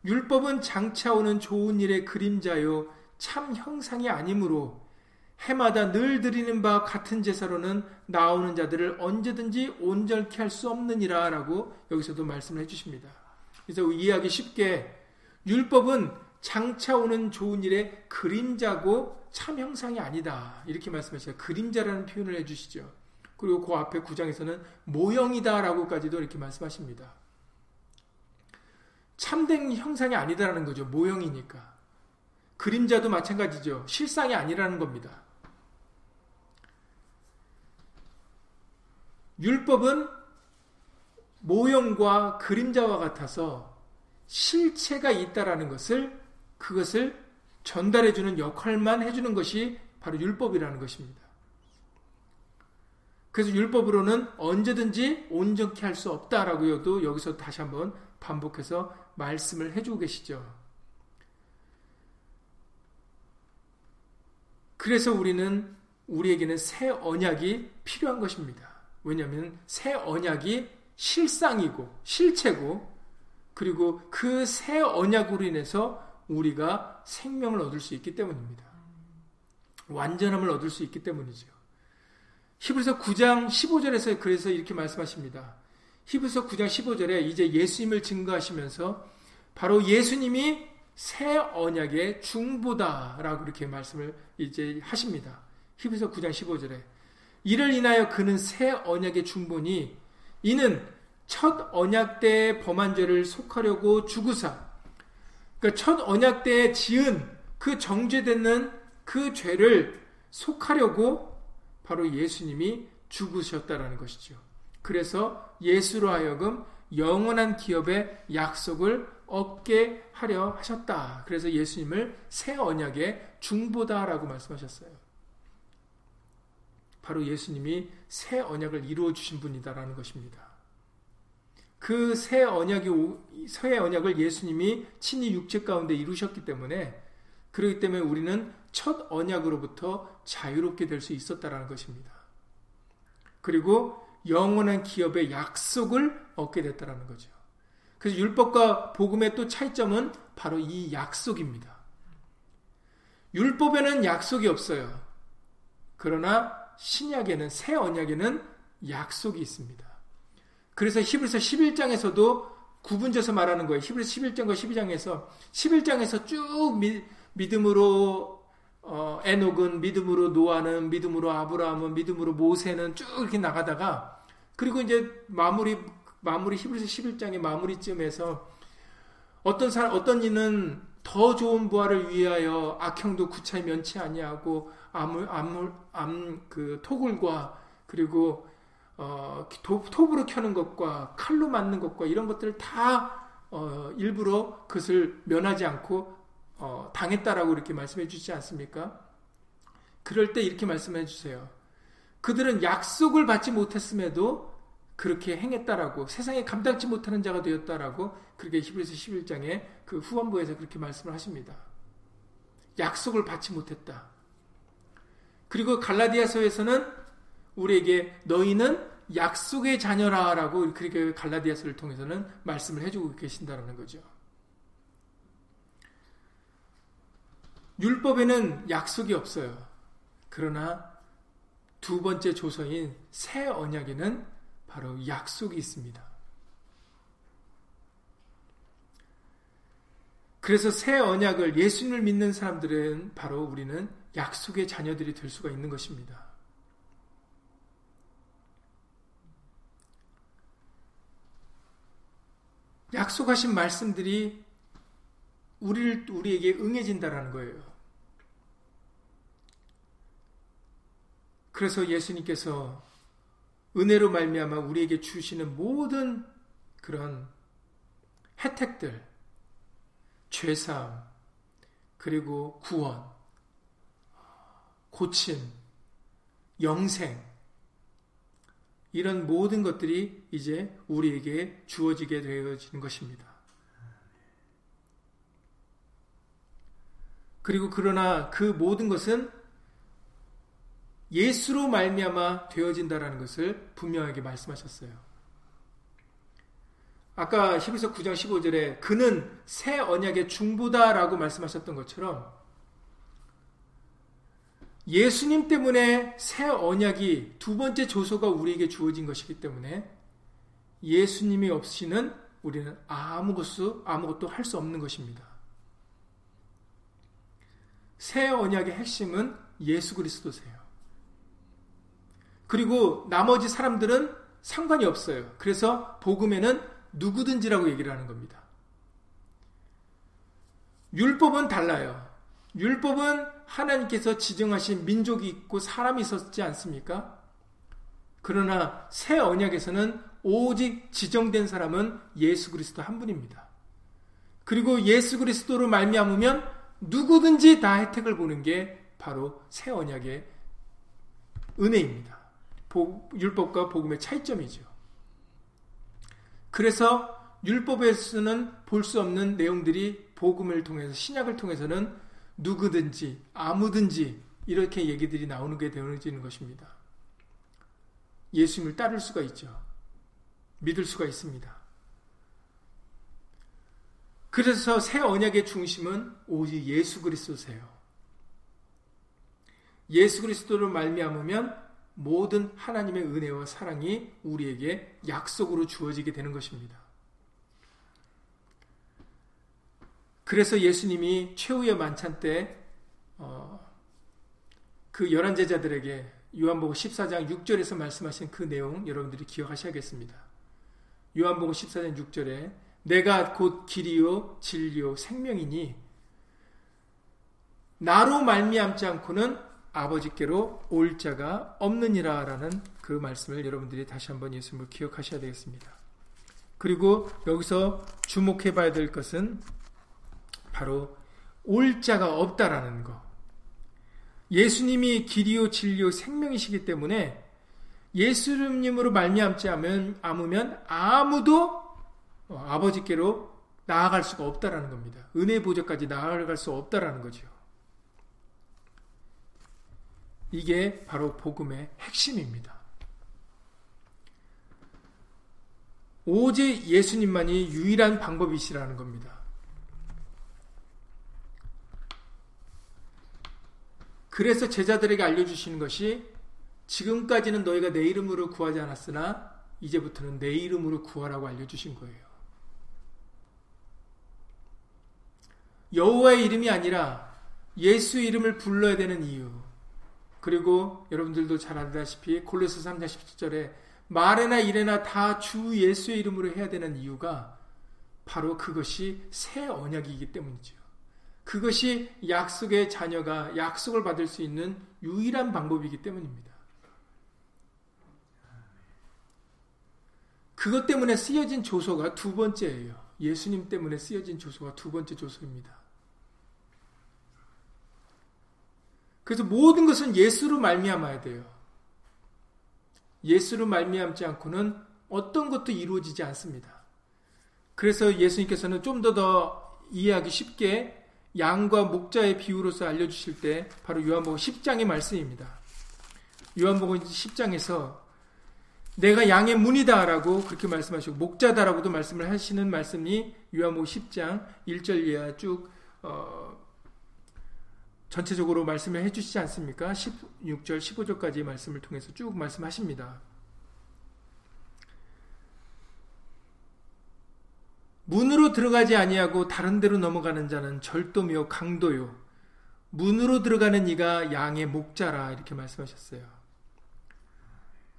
율법은 장차 오는 좋은 일의 그림자요 참 형상이 아니므로 해마다 늘 드리는 바 같은 제사로는 나오는 자들을 언제든지 온전케 할 수 없느니라 라고 여기서도 말씀을 해주십니다. 그래서 이해하기 쉽게 율법은 장차 오는 좋은 일의 그림자고 참 형상이 아니다. 이렇게 말씀하시죠. 그림자라는 표현을 해주시죠. 그리고 그 앞에 구장에서는 모형이다 라고까지도 이렇게 말씀하십니다. 참된 형상이 아니다라는 거죠. 모형이니까. 그림자도 마찬가지죠. 실상이 아니라는 겁니다. 율법은 모형과 그림자와 같아서 실체가 있다라는 것을 그것을 전달해 주는 역할만 해 주는 것이 바로 율법이라는 것입니다. 그래서 율법으로는 언제든지 온전케 할 수 없다라고요도 여기서 다시 한번 반복해서 말씀을 해주고 계시죠. 그래서 우리는 우리에게는 새 언약이 필요한 것입니다. 왜냐하면 새 언약이 실상이고 실체고 그리고 그 새 언약으로 인해서 우리가 생명을 얻을 수 있기 때문입니다. 완전함을 얻을 수 있기 때문이죠. 히브리서 9장 15절에서 그래서 이렇게 말씀하십니다. 히브리서 9장 15절에 이제 예수님을 증거하시면서 바로 예수님이 새 언약의 중보다라고 이렇게 말씀을 이제 하십니다. 히브리서 9장 15절에 이를 인하여 그는 새 언약의 중보니 이는 첫 언약 때의 범한 죄를 속하려고 죽으사 그러니까 첫 언약 때에 지은 그 정죄되는 그 죄를 속하려고 바로 예수님이 죽으셨다라는 것이죠. 그래서 예수로 하여금 영원한 기업의 약속을 얻게 하려 하셨다. 그래서 예수님을 새 언약의 중보다라고 말씀하셨어요. 바로 예수님이 새 언약을 이루어 주신 분이다라는 것입니다. 그 새 언약이 새 언약을 예수님이 친히 육체 가운데 이루셨기 때문에 그렇기 때문에 우리는 첫 언약으로부터 자유롭게 될 수 있었다라는 것입니다. 그리고 영원한 기업의 약속을 얻게 됐다라는 거죠. 그래서 율법과 복음의 또 차이점은 바로 이 약속입니다. 율법에는 약속이 없어요. 그러나 신약에는 새 언약에는 약속이 있습니다. 그래서 히브리서 11장에서도 구분져서 말하는 거예요. 히브리서 11장과 12장에서 11장에서 쭉 미, 믿음으로 어, 에녹은 믿음으로 노아는 믿음으로 아브라함은 믿음으로 모세는 쭉 이렇게 나가다가 그리고 이제 마무리 마무리 히브리서 11장의 마무리쯤에서 어떤 사람 어떤 이는 더 좋은 부활을 위하여 악형도 구차히 면치 아니하고 암을 암을 암그 토굴과 그리고 어, 도, 톱으로 켜는 것과 칼로 맞는 것과 이런 것들을 다 어, 일부러 그것을 면하지 않고 어, 당했다라고 이렇게 말씀해 주지 않습니까? 그럴 때 이렇게 말씀해 주세요. 그들은 약속을 받지 못했음에도 그렇게 행했다라고 세상에 감당치 못하는 자가 되었다라고 그렇게 히브리서 11장에 그 후원부에서 그렇게 말씀을 하십니다. 약속을 받지 못했다. 그리고 갈라디아서에서는 우리에게 너희는 약속의 자녀라라고 그렇게 갈라디아서를 통해서는 말씀을 해주고 계신다라는 거죠. 율법에는 약속이 없어요. 그러나 두 번째 조서인 새 언약에는 바로 약속이 있습니다. 그래서 새 언약을 예수님을 믿는 사람들은 바로 우리는 약속의 자녀들이 될 수가 있는 것입니다. 약속하신 말씀들이 우리를 우리에게 응해진다라는 거예요. 그래서 예수님께서 은혜로 말미암아 우리에게 주시는 모든 그런 혜택들, 죄사함, 그리고 구원, 고침, 영생, 이런 모든 것들이 이제 우리에게 주어지게 되어지는 것입니다. 그리고 그러나 그 모든 것은 예수로 말미암아 되어진다라는 것을 분명하게 말씀하셨어요. 아까 히브리서 9장 15절에 그는 새 언약의 중보다라고 말씀하셨던 것처럼 예수님 때문에 새 언약이 두 번째 조소가 우리에게 주어진 것이기 때문에 예수님이 없이는 우리는 아무것도 아무것도 할 수 없는 것입니다. 새 언약의 핵심은 예수 그리스도세요. 그리고 나머지 사람들은 상관이 없어요. 그래서 복음에는 누구든지라고 얘기를 하는 겁니다. 율법은 달라요. 율법은 하나님께서 지정하신 민족이 있고 사람이 있었지 않습니까? 그러나 새 언약에서는 오직 지정된 사람은 예수 그리스도 한 분입니다. 그리고 예수 그리스도로 말미암으면 누구든지 다 혜택을 보는 게 바로 새 언약의 은혜입니다. 율법과 복음의 차이점이죠. 그래서 율법에서는 볼 수 없는 내용들이 복음을 통해서 신약을 통해서는 누구든지 아무든지 이렇게 얘기들이 나오는 게 되어지는 것입니다. 예수님을 따를 수가 있죠. 믿을 수가 있습니다. 그래서 새 언약의 중심은 오직 예수 그리스도세요. 예수 그리스도를 말미암으면 모든 하나님의 은혜와 사랑이 우리에게 약속으로 주어지게 되는 것입니다. 그래서 예수님이 최후의 만찬 때, 어, 그 열한 제자들에게 요한복음 14장 6절에서 말씀하신 그 내용 여러분들이 기억하셔야겠습니다. 요한복음 14장 6절에 내가 곧 길이요 진리요 생명이니 나로 말미암지 않고는 아버지께로 올 자가 없느니라 라는 그 말씀을 여러분들이 다시 한번 예수님을 기억하셔야 되겠습니다. 그리고 여기서 주목해 봐야 될 것은 바로 올 자가 없다라는 거. 예수님이 길이요 진리요 생명이시기 때문에 예수님으로 말미암지 않으면 아무도 아버지께로 나아갈 수가 없다라는 겁니다. 은혜 보좌까지 나아갈 수 없다라는 거죠. 이게 바로 복음의 핵심입니다. 오직 예수님만이 유일한 방법이시라는 겁니다. 그래서 제자들에게 알려주시는 것이 지금까지는 너희가 내 이름으로 구하지 않았으나 이제부터는 내 이름으로 구하라고 알려주신 거예요. 여호와의 이름이 아니라 예수 이름을 불러야 되는 이유. 그리고 여러분들도 잘 알다시피 골로스 3장 17절에 말에나 일에나 다 주 예수의 이름으로 해야 되는 이유가 바로 그것이 새 언약이기 때문이죠. 그것이 약속의 자녀가 약속을 받을 수 있는 유일한 방법이기 때문입니다. 그것 때문에 쓰여진 조소가 두 번째예요. 예수님 때문에 쓰여진 조소가 두 번째 조소입니다. 그래서 모든 것은 예수로 말미암아야 돼요. 예수로 말미암지 않고는 어떤 것도 이루어지지 않습니다. 그래서 예수님께서는 좀 더 더 이해하기 쉽게 양과 목자의 비유로서 알려주실 때 바로 요한복음 10장의 말씀입니다. 요한복음 10장에서 내가 양의 문이다라고 그렇게 말씀하시고 목자다라고도 말씀을 하시는 말씀이 요한복음 10장 1절 이하 쭉 어, 전체적으로 말씀을 해주시지 않습니까? 16절 15절까지 말씀을 통해서 쭉 말씀하십니다. 문으로 들어가지 아니하고 다른 데로 넘어가는 자는 절도며 강도요. 문으로 들어가는 이가 양의 목자라 이렇게 말씀하셨어요.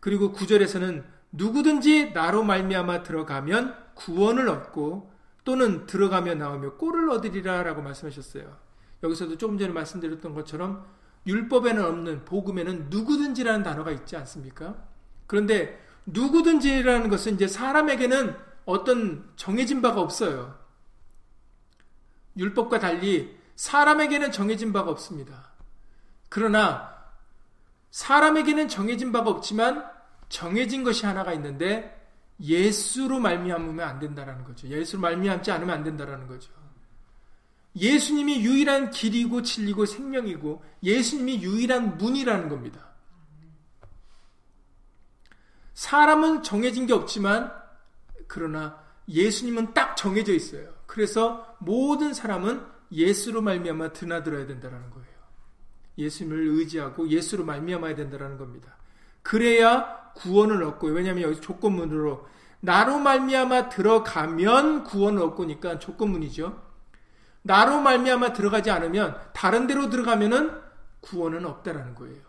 그리고 구절에서는 누구든지 나로 말미암아 들어가면 구원을 얻고 또는 들어가며 나오며 꼴을 얻으리라라고 말씀하셨어요. 여기서도 조금 전에 말씀드렸던 것처럼 율법에는 없는 복음에는 누구든지라는 단어가 있지 않습니까? 그런데 누구든지라는 것은 이제 사람에게는 어떤 정해진 바가 없어요. 율법과 달리 사람에게는 정해진 바가 없습니다. 그러나 사람에게는 정해진 바가 없지만 정해진 것이 하나가 있는데 예수로 말미암으면 안 된다라는 거죠. 예수로 말미암지 않으면 안 된다라는 거죠. 예수님이 유일한 길이고 진리고 생명이고 예수님이 유일한 문이라는 겁니다. 사람은 정해진 게 없지만 그러나 예수님은 딱 정해져 있어요. 그래서 모든 사람은 예수로 말미암아 드나들어야 된다라는 거예요. 예수님을 의지하고 예수로 말미암아야 된다라는 겁니다. 그래야 구원을 얻고 왜냐하면 여기 조건문으로 나로 말미암아 들어가면 구원을 얻고니까 조건문이죠. 나로 말미암아 들어가지 않으면 다른 데로 들어가면은 구원은 없다라는 거예요.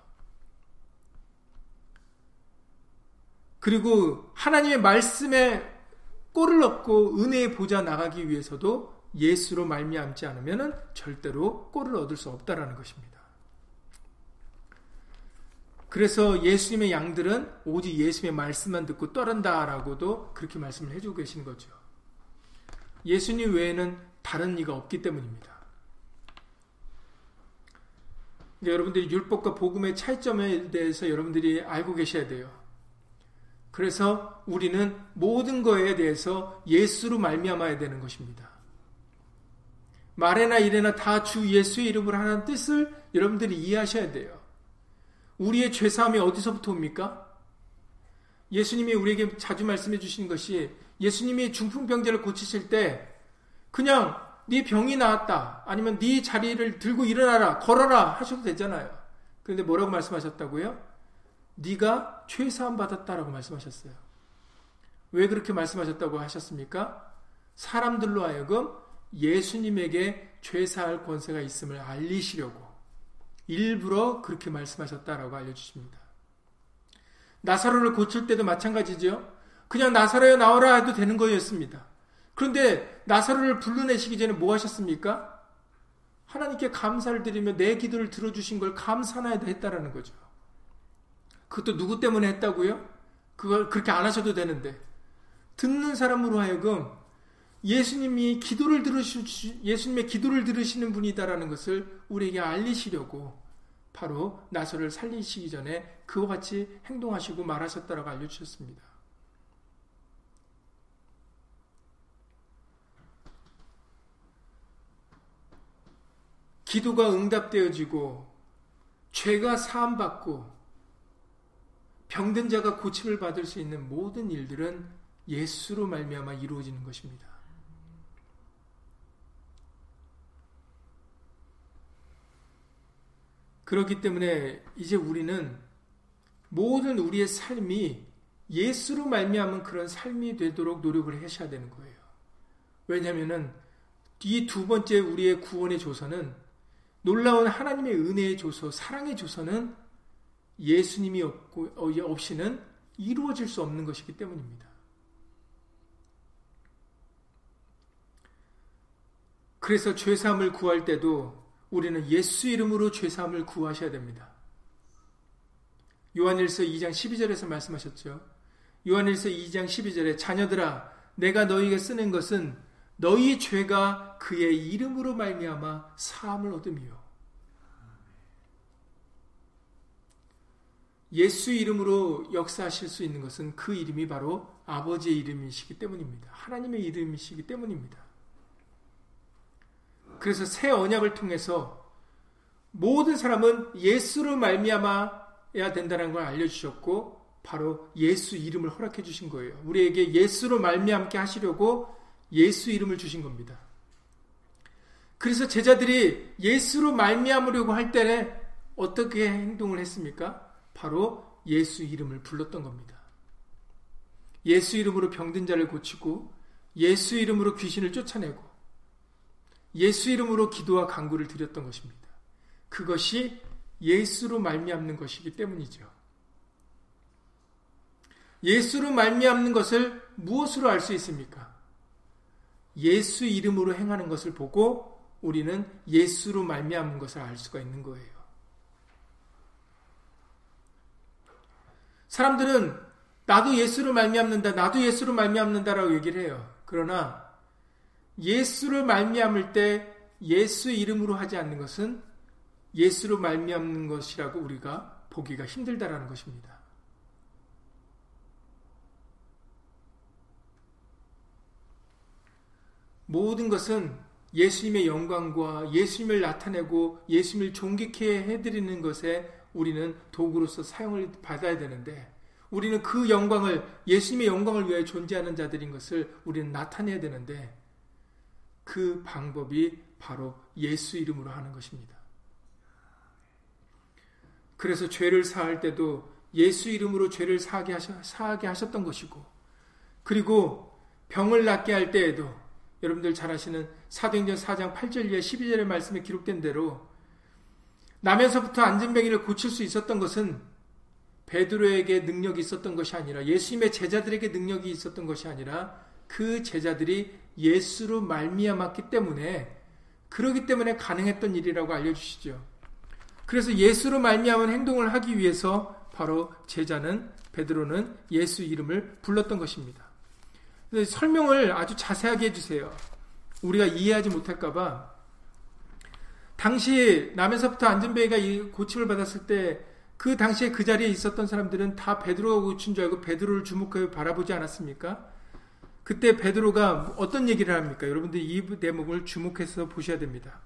그리고 하나님의 말씀에 꼴을 얻고 은혜의 보좌 나가기 위해서도 예수로 말미암지 않으면은 절대로 꼴을 얻을 수 없다라는 것입니다. 그래서 예수님의 양들은 오직 예수님의 말씀만 듣고 떠른다라고도 그렇게 말씀을 해주고 계시는 거죠. 예수님 외에는 다른 이가 없기 때문입니다. 여러분들이 율법과 복음의 차이점에 대해서 여러분들이 알고 계셔야 돼요. 그래서 우리는 모든 거에 대해서 예수로 말미암아야 되는 것입니다. 말에나 이래나 다 주 예수의 이름으로 하는 뜻을 여러분들이 이해하셔야 돼요. 우리의 죄사함이 어디서부터 옵니까? 예수님이 우리에게 자주 말씀해 주신 것이 예수님이 중풍병자를 고치실 때 그냥 네 병이 나았다 아니면 네 자리를 들고 일어나라 걸어라 하셔도 되잖아요. 그런데 뭐라고 말씀하셨다고요? 네가 죄사함 받았다라고 말씀하셨어요. 왜 그렇게 말씀하셨다고 하셨습니까? 사람들로 하여금 예수님에게 죄사할 권세가 있음을 알리시려고 일부러 그렇게 말씀하셨다라고 알려주십니다. 나사로를 고칠 때도 마찬가지죠. 그냥 나사로에 나오라 해도 되는 거였습니다. 그런데 나사로를 불러내시기 전에 뭐 하셨습니까? 하나님께 감사를 드리며 내 기도를 들어주신 걸 감사나야 했다라는 거죠. 그것도 누구 때문에 했다고요? 그걸 그렇게 안 하셔도 되는데 듣는 사람으로 하여금 예수님이 기도를 들으시 예수님의 기도를 들으시는 분이다라는 것을 우리에게 알리시려고 바로 나서를 살리시기 전에 그와 같이 행동하시고 말하셨다라고 알려주셨습니다. 기도가 응답되어지고 죄가 사함받고 병든 자가 고침을 받을 수 있는 모든 일들은 예수로 말미암아 이루어지는 것입니다. 그렇기 때문에 이제 우리는 모든 우리의 삶이 예수로 말미암은 그런 삶이 되도록 노력을 하셔야 되는 거예요. 왜냐하면은 이 두 번째 우리의 구원의 조서는 놀라운 하나님의 은혜의 조서, 사랑의 조서는 예수님이 없고, 어, 없이는 이루어질 수 없는 것이기 때문입니다. 그래서 죄사함을 구할 때도 우리는 예수 이름으로 죄사함을 구하셔야 됩니다. 요한일서 2장 12절에서 말씀하셨죠. 요한일서 2장 12절에 자녀들아 내가 너희에게 쓰는 것은 너희 죄가 그의 이름으로 말미암아 사함을 얻음이요. 예수 이름으로 역사하실 수 있는 것은 그 이름이 바로 아버지의 이름이시기 때문입니다. 하나님의 이름이시기 때문입니다. 그래서 새 언약을 통해서 모든 사람은 예수로 말미암아야 된다는 걸 알려주셨고 바로 예수 이름을 허락해 주신 거예요. 우리에게 예수로 말미암게 하시려고 예수 이름을 주신 겁니다. 그래서 제자들이 예수로 말미암으려고 할 때에 어떻게 행동을 했습니까? 바로 예수 이름을 불렀던 겁니다. 예수 이름으로 병든 자를 고치고 예수 이름으로 귀신을 쫓아내고 예수 이름으로 기도와 간구를 드렸던 것입니다. 그것이 예수로 말미암는 것이기 때문이죠. 예수로 말미암는 것을 무엇으로 알 수 있습니까? 예수 이름으로 행하는 것을 보고 우리는 예수로 말미암는 것을 알 수가 있는 거예요. 사람들은 나도 예수로 말미암는다, 나도 예수로 말미암는다라고 얘기를 해요. 그러나 예수를 말미암을 때 예수 이름으로 하지 않는 것은 예수로 말미암는 것이라고 우리가 보기가 힘들다라는 것입니다. 모든 것은 예수님의 영광과 예수님을 나타내고 예수님을 존귀케 해드리는 것에 우리는 도구로서 사용을 받아야 되는데 우리는 그 영광을 예수님의 영광을 위해 존재하는 자들인 것을 우리는 나타내야 되는데 그 방법이 바로 예수 이름으로 하는 것입니다. 그래서 죄를 사할 때도 예수 이름으로 죄를 사하게, 하셨, 던 것이고 그리고 병을 낫게 할 때에도 여러분들 잘 아시는 사도행전 4장 8절 이하 12절의 말씀에 기록된 대로 남에서부터 안전병이를 고칠 수 있었던 것은 베드로에게 능력이 있었던 것이 아니라 예수님의 제자들에게 능력이 있었던 것이 아니라 그 제자들이 예수로 말미암았기 때문에 그러기 때문에 가능했던 일이라고 알려주시죠. 그래서 예수로 말미암은 행동을 하기 위해서 바로 제자는 베드로는 예수 이름을 불렀던 것입니다. 설명을 아주 자세하게 해주세요. 우리가 이해하지 못할까봐. 당시 남에서부터 안전베이가 고침을 받았을 때 그 당시에 그 자리에 있었던 사람들은 다 베드로가 고친 줄 알고 베드로를 주목하여 바라보지 않았습니까? 그때 베드로가 어떤 얘기를 합니까? 여러분들 이 대목을 주목해서 보셔야 됩니다.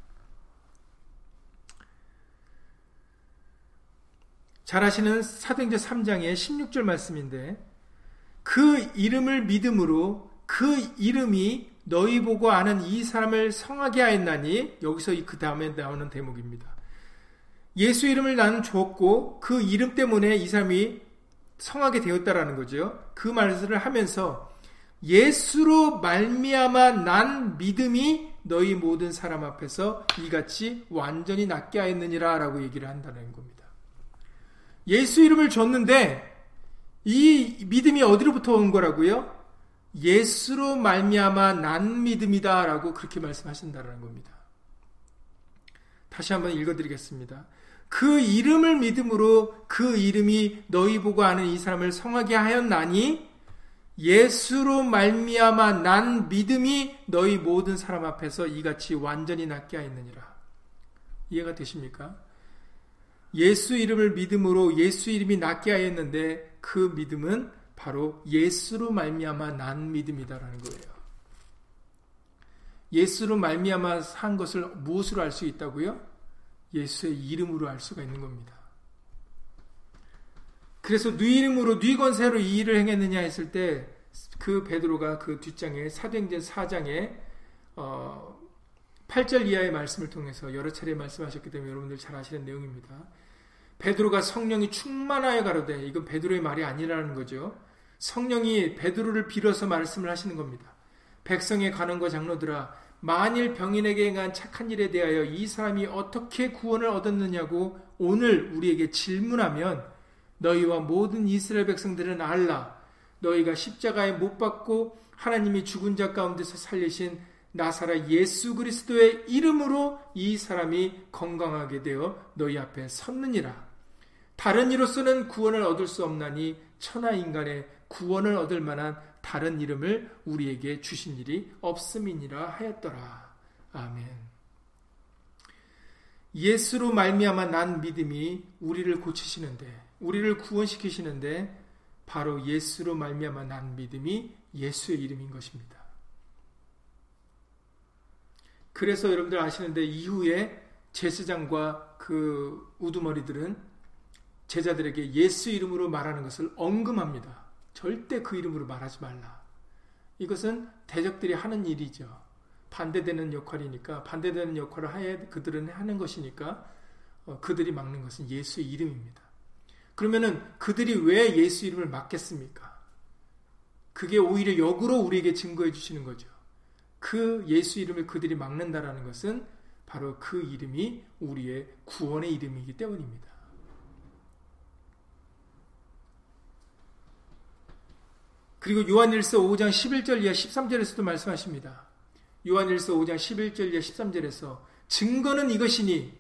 잘 아시는 사도행전 3장의 16절 말씀인데 그 이름을 믿음으로 그 이름이 너희 보고 아는 이 사람을 성하게 하였나니 여기서 그 다음에 나오는 대목입니다. 예수 이름을 나는 주었고 그 이름 때문에 이 사람이 성하게 되었다라는 거죠. 그 말을 하면서 예수로 말미암아 난 믿음이 너희 모든 사람 앞에서 이같이 완전히 낫게 하였느니라 라고 얘기를 한다는 겁니다. 예수 이름을 줬는데 이 믿음이 어디로부터 온 거라고요? 예수로 말미암아 난 믿음이다라고 그렇게 말씀하신다는 겁니다. 다시 한번 읽어드리겠습니다. 그 이름을 믿음으로 그 이름이 너희 보고 아는 이 사람을 성하게 하였나니 예수로 말미암아 난 믿음이 너희 모든 사람 앞에서 이같이 완전히 낫게 하였느니라. 이해가 되십니까? 예수 이름을 믿음으로 예수 이름이 낫게 하였는데 그 믿음은 바로 예수로 말미암아 난 믿음이다라는 거예요. 예수로 말미암아 산 것을 무엇으로 알 수 있다고요? 예수의 이름으로 알 수가 있는 겁니다. 그래서 네 이름으로 네 권세로 이 일을 행했느냐 했을 때 그 베드로가 그 뒷장에 사도행전 4장에 어 8절 이하의 말씀을 통해서 여러 차례 말씀하셨기 때문에 여러분들 잘 아시는 내용입니다. 베드로가 성령이 충만하여 가로되 이건 베드로의 말이 아니라는 거죠. 성령이 베드로를 빌어서 말씀을 하시는 겁니다. 백성의 관원과 장로들아 만일 병인에게 행한 착한 일에 대하여 이 사람이 어떻게 구원을 얻었느냐고 오늘 우리에게 질문하면 너희와 모든 이스라엘 백성들은 알라. 너희가 십자가에 못 박고 하나님이 죽은 자 가운데서 살리신 나사라 예수 그리스도의 이름으로 이 사람이 건강하게 되어 너희 앞에 섰느니라. 다른 이로서는 구원을 얻을 수 없나니 천하 인간의 구원을 얻을 만한 다른 이름을 우리에게 주신 일이 없음이니라 하였더라. 아멘. 예수로 말미암아 난 믿음이 우리를 고치시는데 우리를 구원시키시는데 바로 예수로 말미암아 난 믿음이 예수의 이름인 것입니다. 그래서 여러분들 아시는데 이후에 제사장과 그 우두머리들은 제자들에게 예수 이름으로 말하는 것을 언금합니다. 절대 그 이름으로 말하지 말라. 이것은 대적들이 하는 일이죠. 반대되는 역할이니까 반대되는 역할을 하에 그들은 하는 것이니까 어, 그들이 막는 것은 예수의 이름입니다. 그러면은 그들이 왜 예수 이름을 막겠습니까? 그게 오히려 역으로 우리에게 증거해 주시는 거죠. 그 예수 이름을 그들이 막는다라는 것은 바로 그 이름이 우리의 구원의 이름이기 때문입니다. 그리고 요한일서 5장 11절 이하 13절에서도 말씀하십니다. 요한일서 5장 11절 이하 13절에서 증거는 이것이니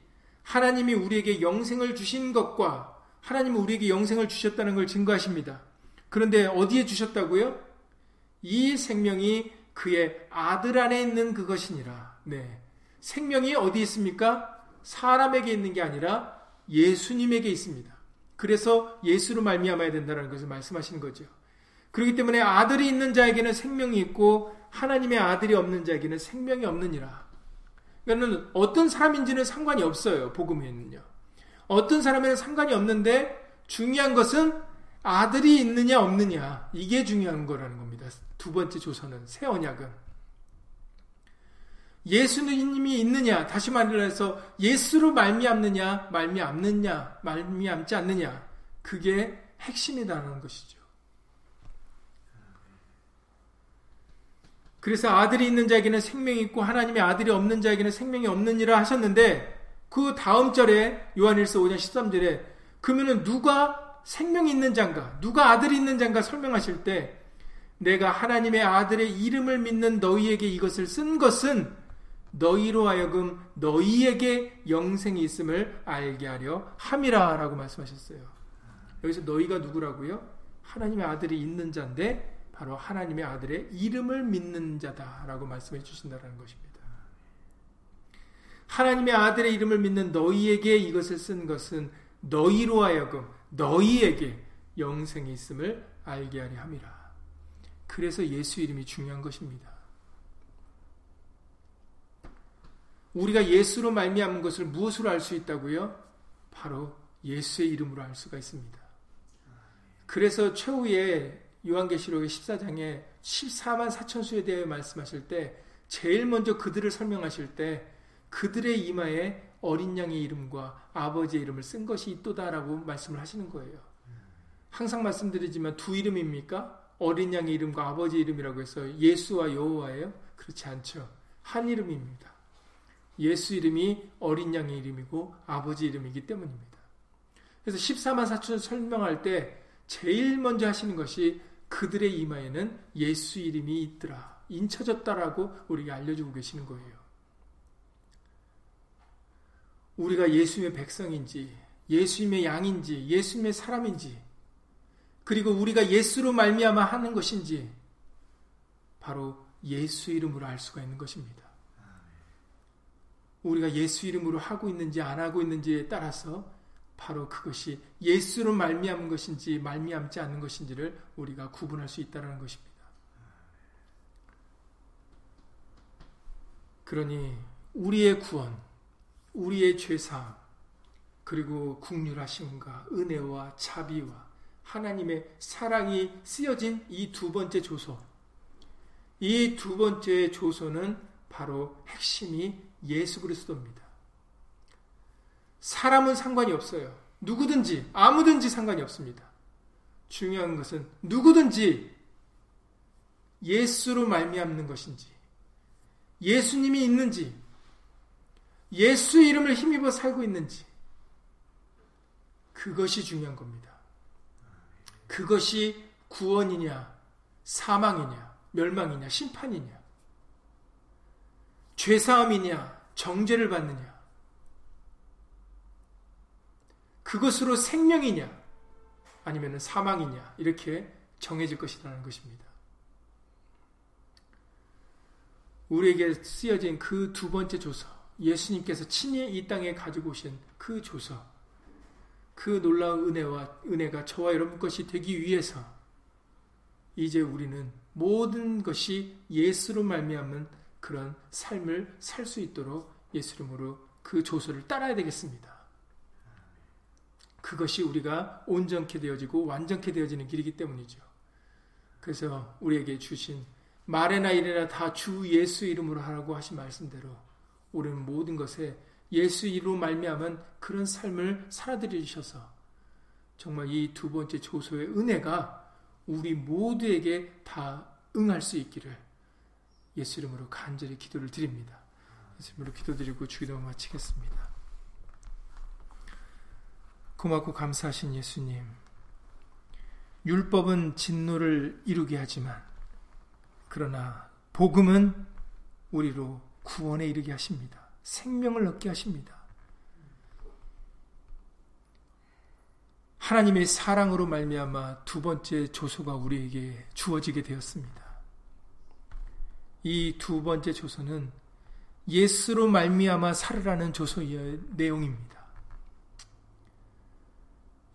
하나님이 우리에게 영생을 주신 것과 하나님은 우리에게 영생을 주셨다는 걸 증거하십니다. 그런데 어디에 주셨다고요? 이 생명이 그의 아들 안에 있는 그것이니라. 네. 생명이 어디 있습니까? 사람에게 있는 게 아니라 예수님에게 있습니다. 그래서 예수로 말미암아야 된다는 것을 말씀하시는 거죠. 그렇기 때문에 아들이 있는 자에게는 생명이 있고 하나님의 아들이 없는 자에게는 생명이 없느니라. 그러니까 어떤 사람인지는 상관이 없어요. 복음에는요. 어떤 사람에는 상관이 없는데 중요한 것은 아들이 있느냐 없느냐 이게 중요한 거라는 겁니다. 두 번째 조선은 새 언약은 예수님이 있느냐 다시 말해서 예수로 말미암느냐 말미암느냐 말미암지 않느냐 그게 핵심이라는 것이죠. 그래서 아들이 있는 자에게는 생명이 있고 하나님의 아들이 없는 자에게는 생명이 없느니라 하셨는데 그 다음 절에 요한일서 5장 13절에 그러면은 누가 생명이 있는 자인가 누가 아들이 있는 자인가 설명하실 때 내가 하나님의 아들의 이름을 믿는 너희에게 이것을 쓴 것은 너희로 하여금 너희에게 영생이 있음을 알게 하려 함이라 라고 말씀하셨어요. 여기서 너희가 누구라고요? 하나님의 아들이 있는 자인데 바로 하나님의 아들의 이름을 믿는 자다라고 말씀해 주신다는 것입니다. 하나님의 아들의 이름을 믿는 너희에게 이것을 쓴 것은 너희로 하여금 너희에게 영생이 있음을 알게 하려 함이라. 그래서 예수 이름이 중요한 것입니다. 우리가 예수로 말미암은 것을 무엇으로 알 수 있다고요? 바로 예수의 이름으로 알 수가 있습니다. 그래서 최후에 요한계시록의 14장에 14만 4천 수에 대해 말씀하실 때 제일 먼저 그들을 설명하실 때 그들의 이마에 어린 양의 이름과 아버지의 이름을 쓴 것이 있도다라고 말씀을 하시는 거예요. 항상 말씀드리지만 두 이름입니까? 어린 양의 이름과 아버지 이름이라고 해서 예수와 여호와예요? 그렇지 않죠. 한 이름입니다. 예수 이름이 어린 양의 이름이고 아버지 이름이기 때문입니다. 그래서 14만 4천 설명할 때 제일 먼저 하시는 것이 그들의 이마에는 예수 이름이 있더라. 인쳐졌다라고 우리가 알려주고 계시는 거예요. 우리가 예수님의 백성인지, 예수님의 양인지, 예수님의 사람인지, 그리고 우리가 예수로 말미암아 하는 것인지, 바로 예수 이름으로 알 수가 있는 것입니다. 우리가 예수 이름으로 하고 있는지 안 하고 있는지에 따라서 바로 그것이 예수로 말미암은 것인지 말미암지 않는 것인지를 우리가 구분할 수 있다는 것입니다. 그러니 우리의 구원, 우리의 죄사함, 그리고 국률하심과 은혜와 자비와 하나님의 사랑이 쓰여진 이 두 번째 조소. 이 두 번째 조소는 바로 핵심이 예수 그리스도입니다. 사람은 상관이 없어요. 누구든지, 아무든지 상관이 없습니다. 중요한 것은 누구든지 예수로 말미암는 것인지, 예수님이 있는지, 예수 이름을 힘입어 살고 있는지, 그것이 중요한 겁니다. 그것이 구원이냐, 사망이냐, 멸망이냐, 심판이냐, 죄사함이냐, 정죄를 받느냐, 그것으로 생명이냐, 아니면 사망이냐, 이렇게 정해질 것이라는 것입니다. 우리에게 쓰여진 그 두 번째 조서, 예수님께서 친히 이 땅에 가지고 오신 그 조서, 그 놀라운 은혜와 은혜가 저와 여러분 것이 되기 위해서 이제 우리는 모든 것이 예수로 말미암은 그런 삶을 살 수 있도록 예수 이름으로 그 조서를 따라야 되겠습니다. 그것이 우리가 온전케 되어지고 완전케 되어지는 길이기 때문이죠. 그래서 우리에게 주신 말에나 이래나 다 주 예수 이름으로 하라고 하신 말씀대로 우리는 모든 것에 예수 이름으로 말미암은 그런 삶을 살아들이셔서 정말 이 두 번째 조소의 은혜가 우리 모두에게 다 응할 수 있기를 예수 이름으로 간절히 기도를 드립니다. 예수 이름으로 기도드리고 주기도 마치겠습니다. 고맙고 감사하신 예수님. 율법은 진노를 이루게 하지만 그러나 복음은 우리로 구원에 이르게 하십니다. 생명을 얻게 하십니다. 하나님의 사랑으로 말미암아 두 번째 조소가 우리에게 주어지게 되었습니다. 이 두 번째 조소는 예수로 말미암아 살으라는 조소의 내용입니다.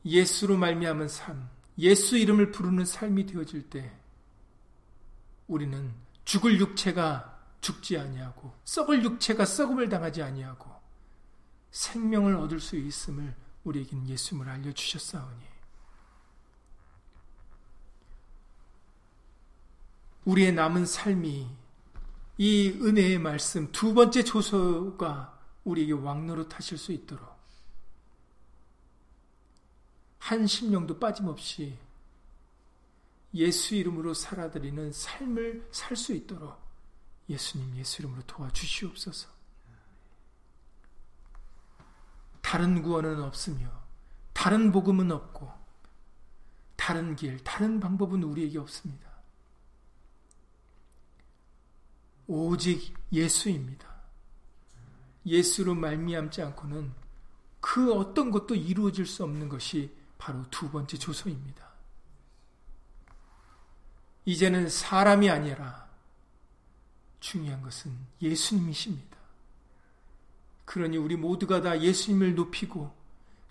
예수로 말미암은 삶, 예수 이름을 부르는 삶이 되어질 때 우리는 죽을 육체가 죽지 아니하고 썩을 육체가 썩음을 당하지 아니하고 생명을 얻을 수 있음을 우리에게는 예수님을 알려 주셨사오니 우리의 남은 삶이 이 은혜의 말씀 두 번째 조서가 우리에게 왕노릇 하실 수 있도록 한 심령도 빠짐없이 예수 이름으로 살아드리는 삶을 살 수 있도록 예수님 예수 이름으로 도와주시옵소서. 다른 구원은 없으며 다른 복음은 없고 다른 길, 다른 방법은 우리에게 없습니다. 오직 예수입니다. 예수로 말미암지 않고는 그 어떤 것도 이루어질 수 없는 것이 바로 두 번째 조서입니다. 이제는 사람이 아니라 중요한 것은 예수님이십니다. 그러니 우리 모두가 다 예수님을 높이고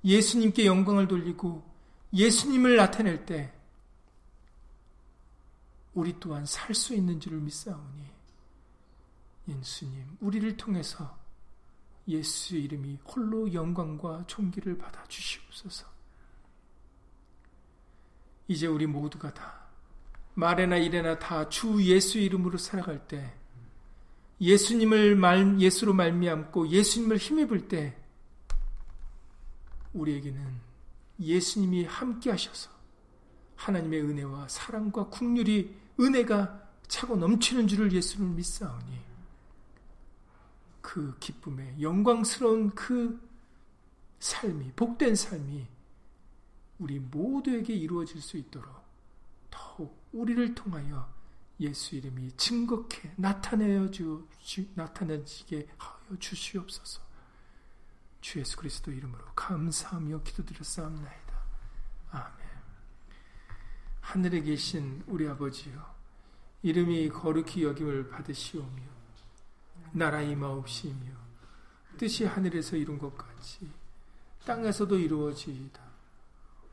예수님께 영광을 돌리고 예수님을 나타낼 때 우리 또한 살 수 있는 줄을 믿사오니 예수님 우리를 통해서 예수 이름이 홀로 영광과 존귀를 받아 주시옵소서. 이제 우리 모두가 다 말에나 이래나 다 주 예수 이름으로 살아갈 때 예수님을 말, 예수로 말미암고 예수님을 힘입을 때 우리에게는 예수님이 함께 하셔서 하나님의 은혜와 사랑과 국률이 은혜가 차고 넘치는 줄을 예수를 믿사오니 그 기쁨에 영광스러운 그 삶이 복된 삶이 우리 모두에게 이루어질 수 있도록 더욱 우리를 통하여 예수 이름이 증거케 나타내어 주 나타내지게 하여 주시옵소서. 주 예수 그리스도 이름으로 감사하며 기도드렸사옵나이다. 아멘. 하늘에 계신 우리 아버지여, 이름이 거룩히 여김을 받으시오며, 나라 임하옵시며, 뜻이 하늘에서 이룬 것 같이 땅에서도 이루어지이다.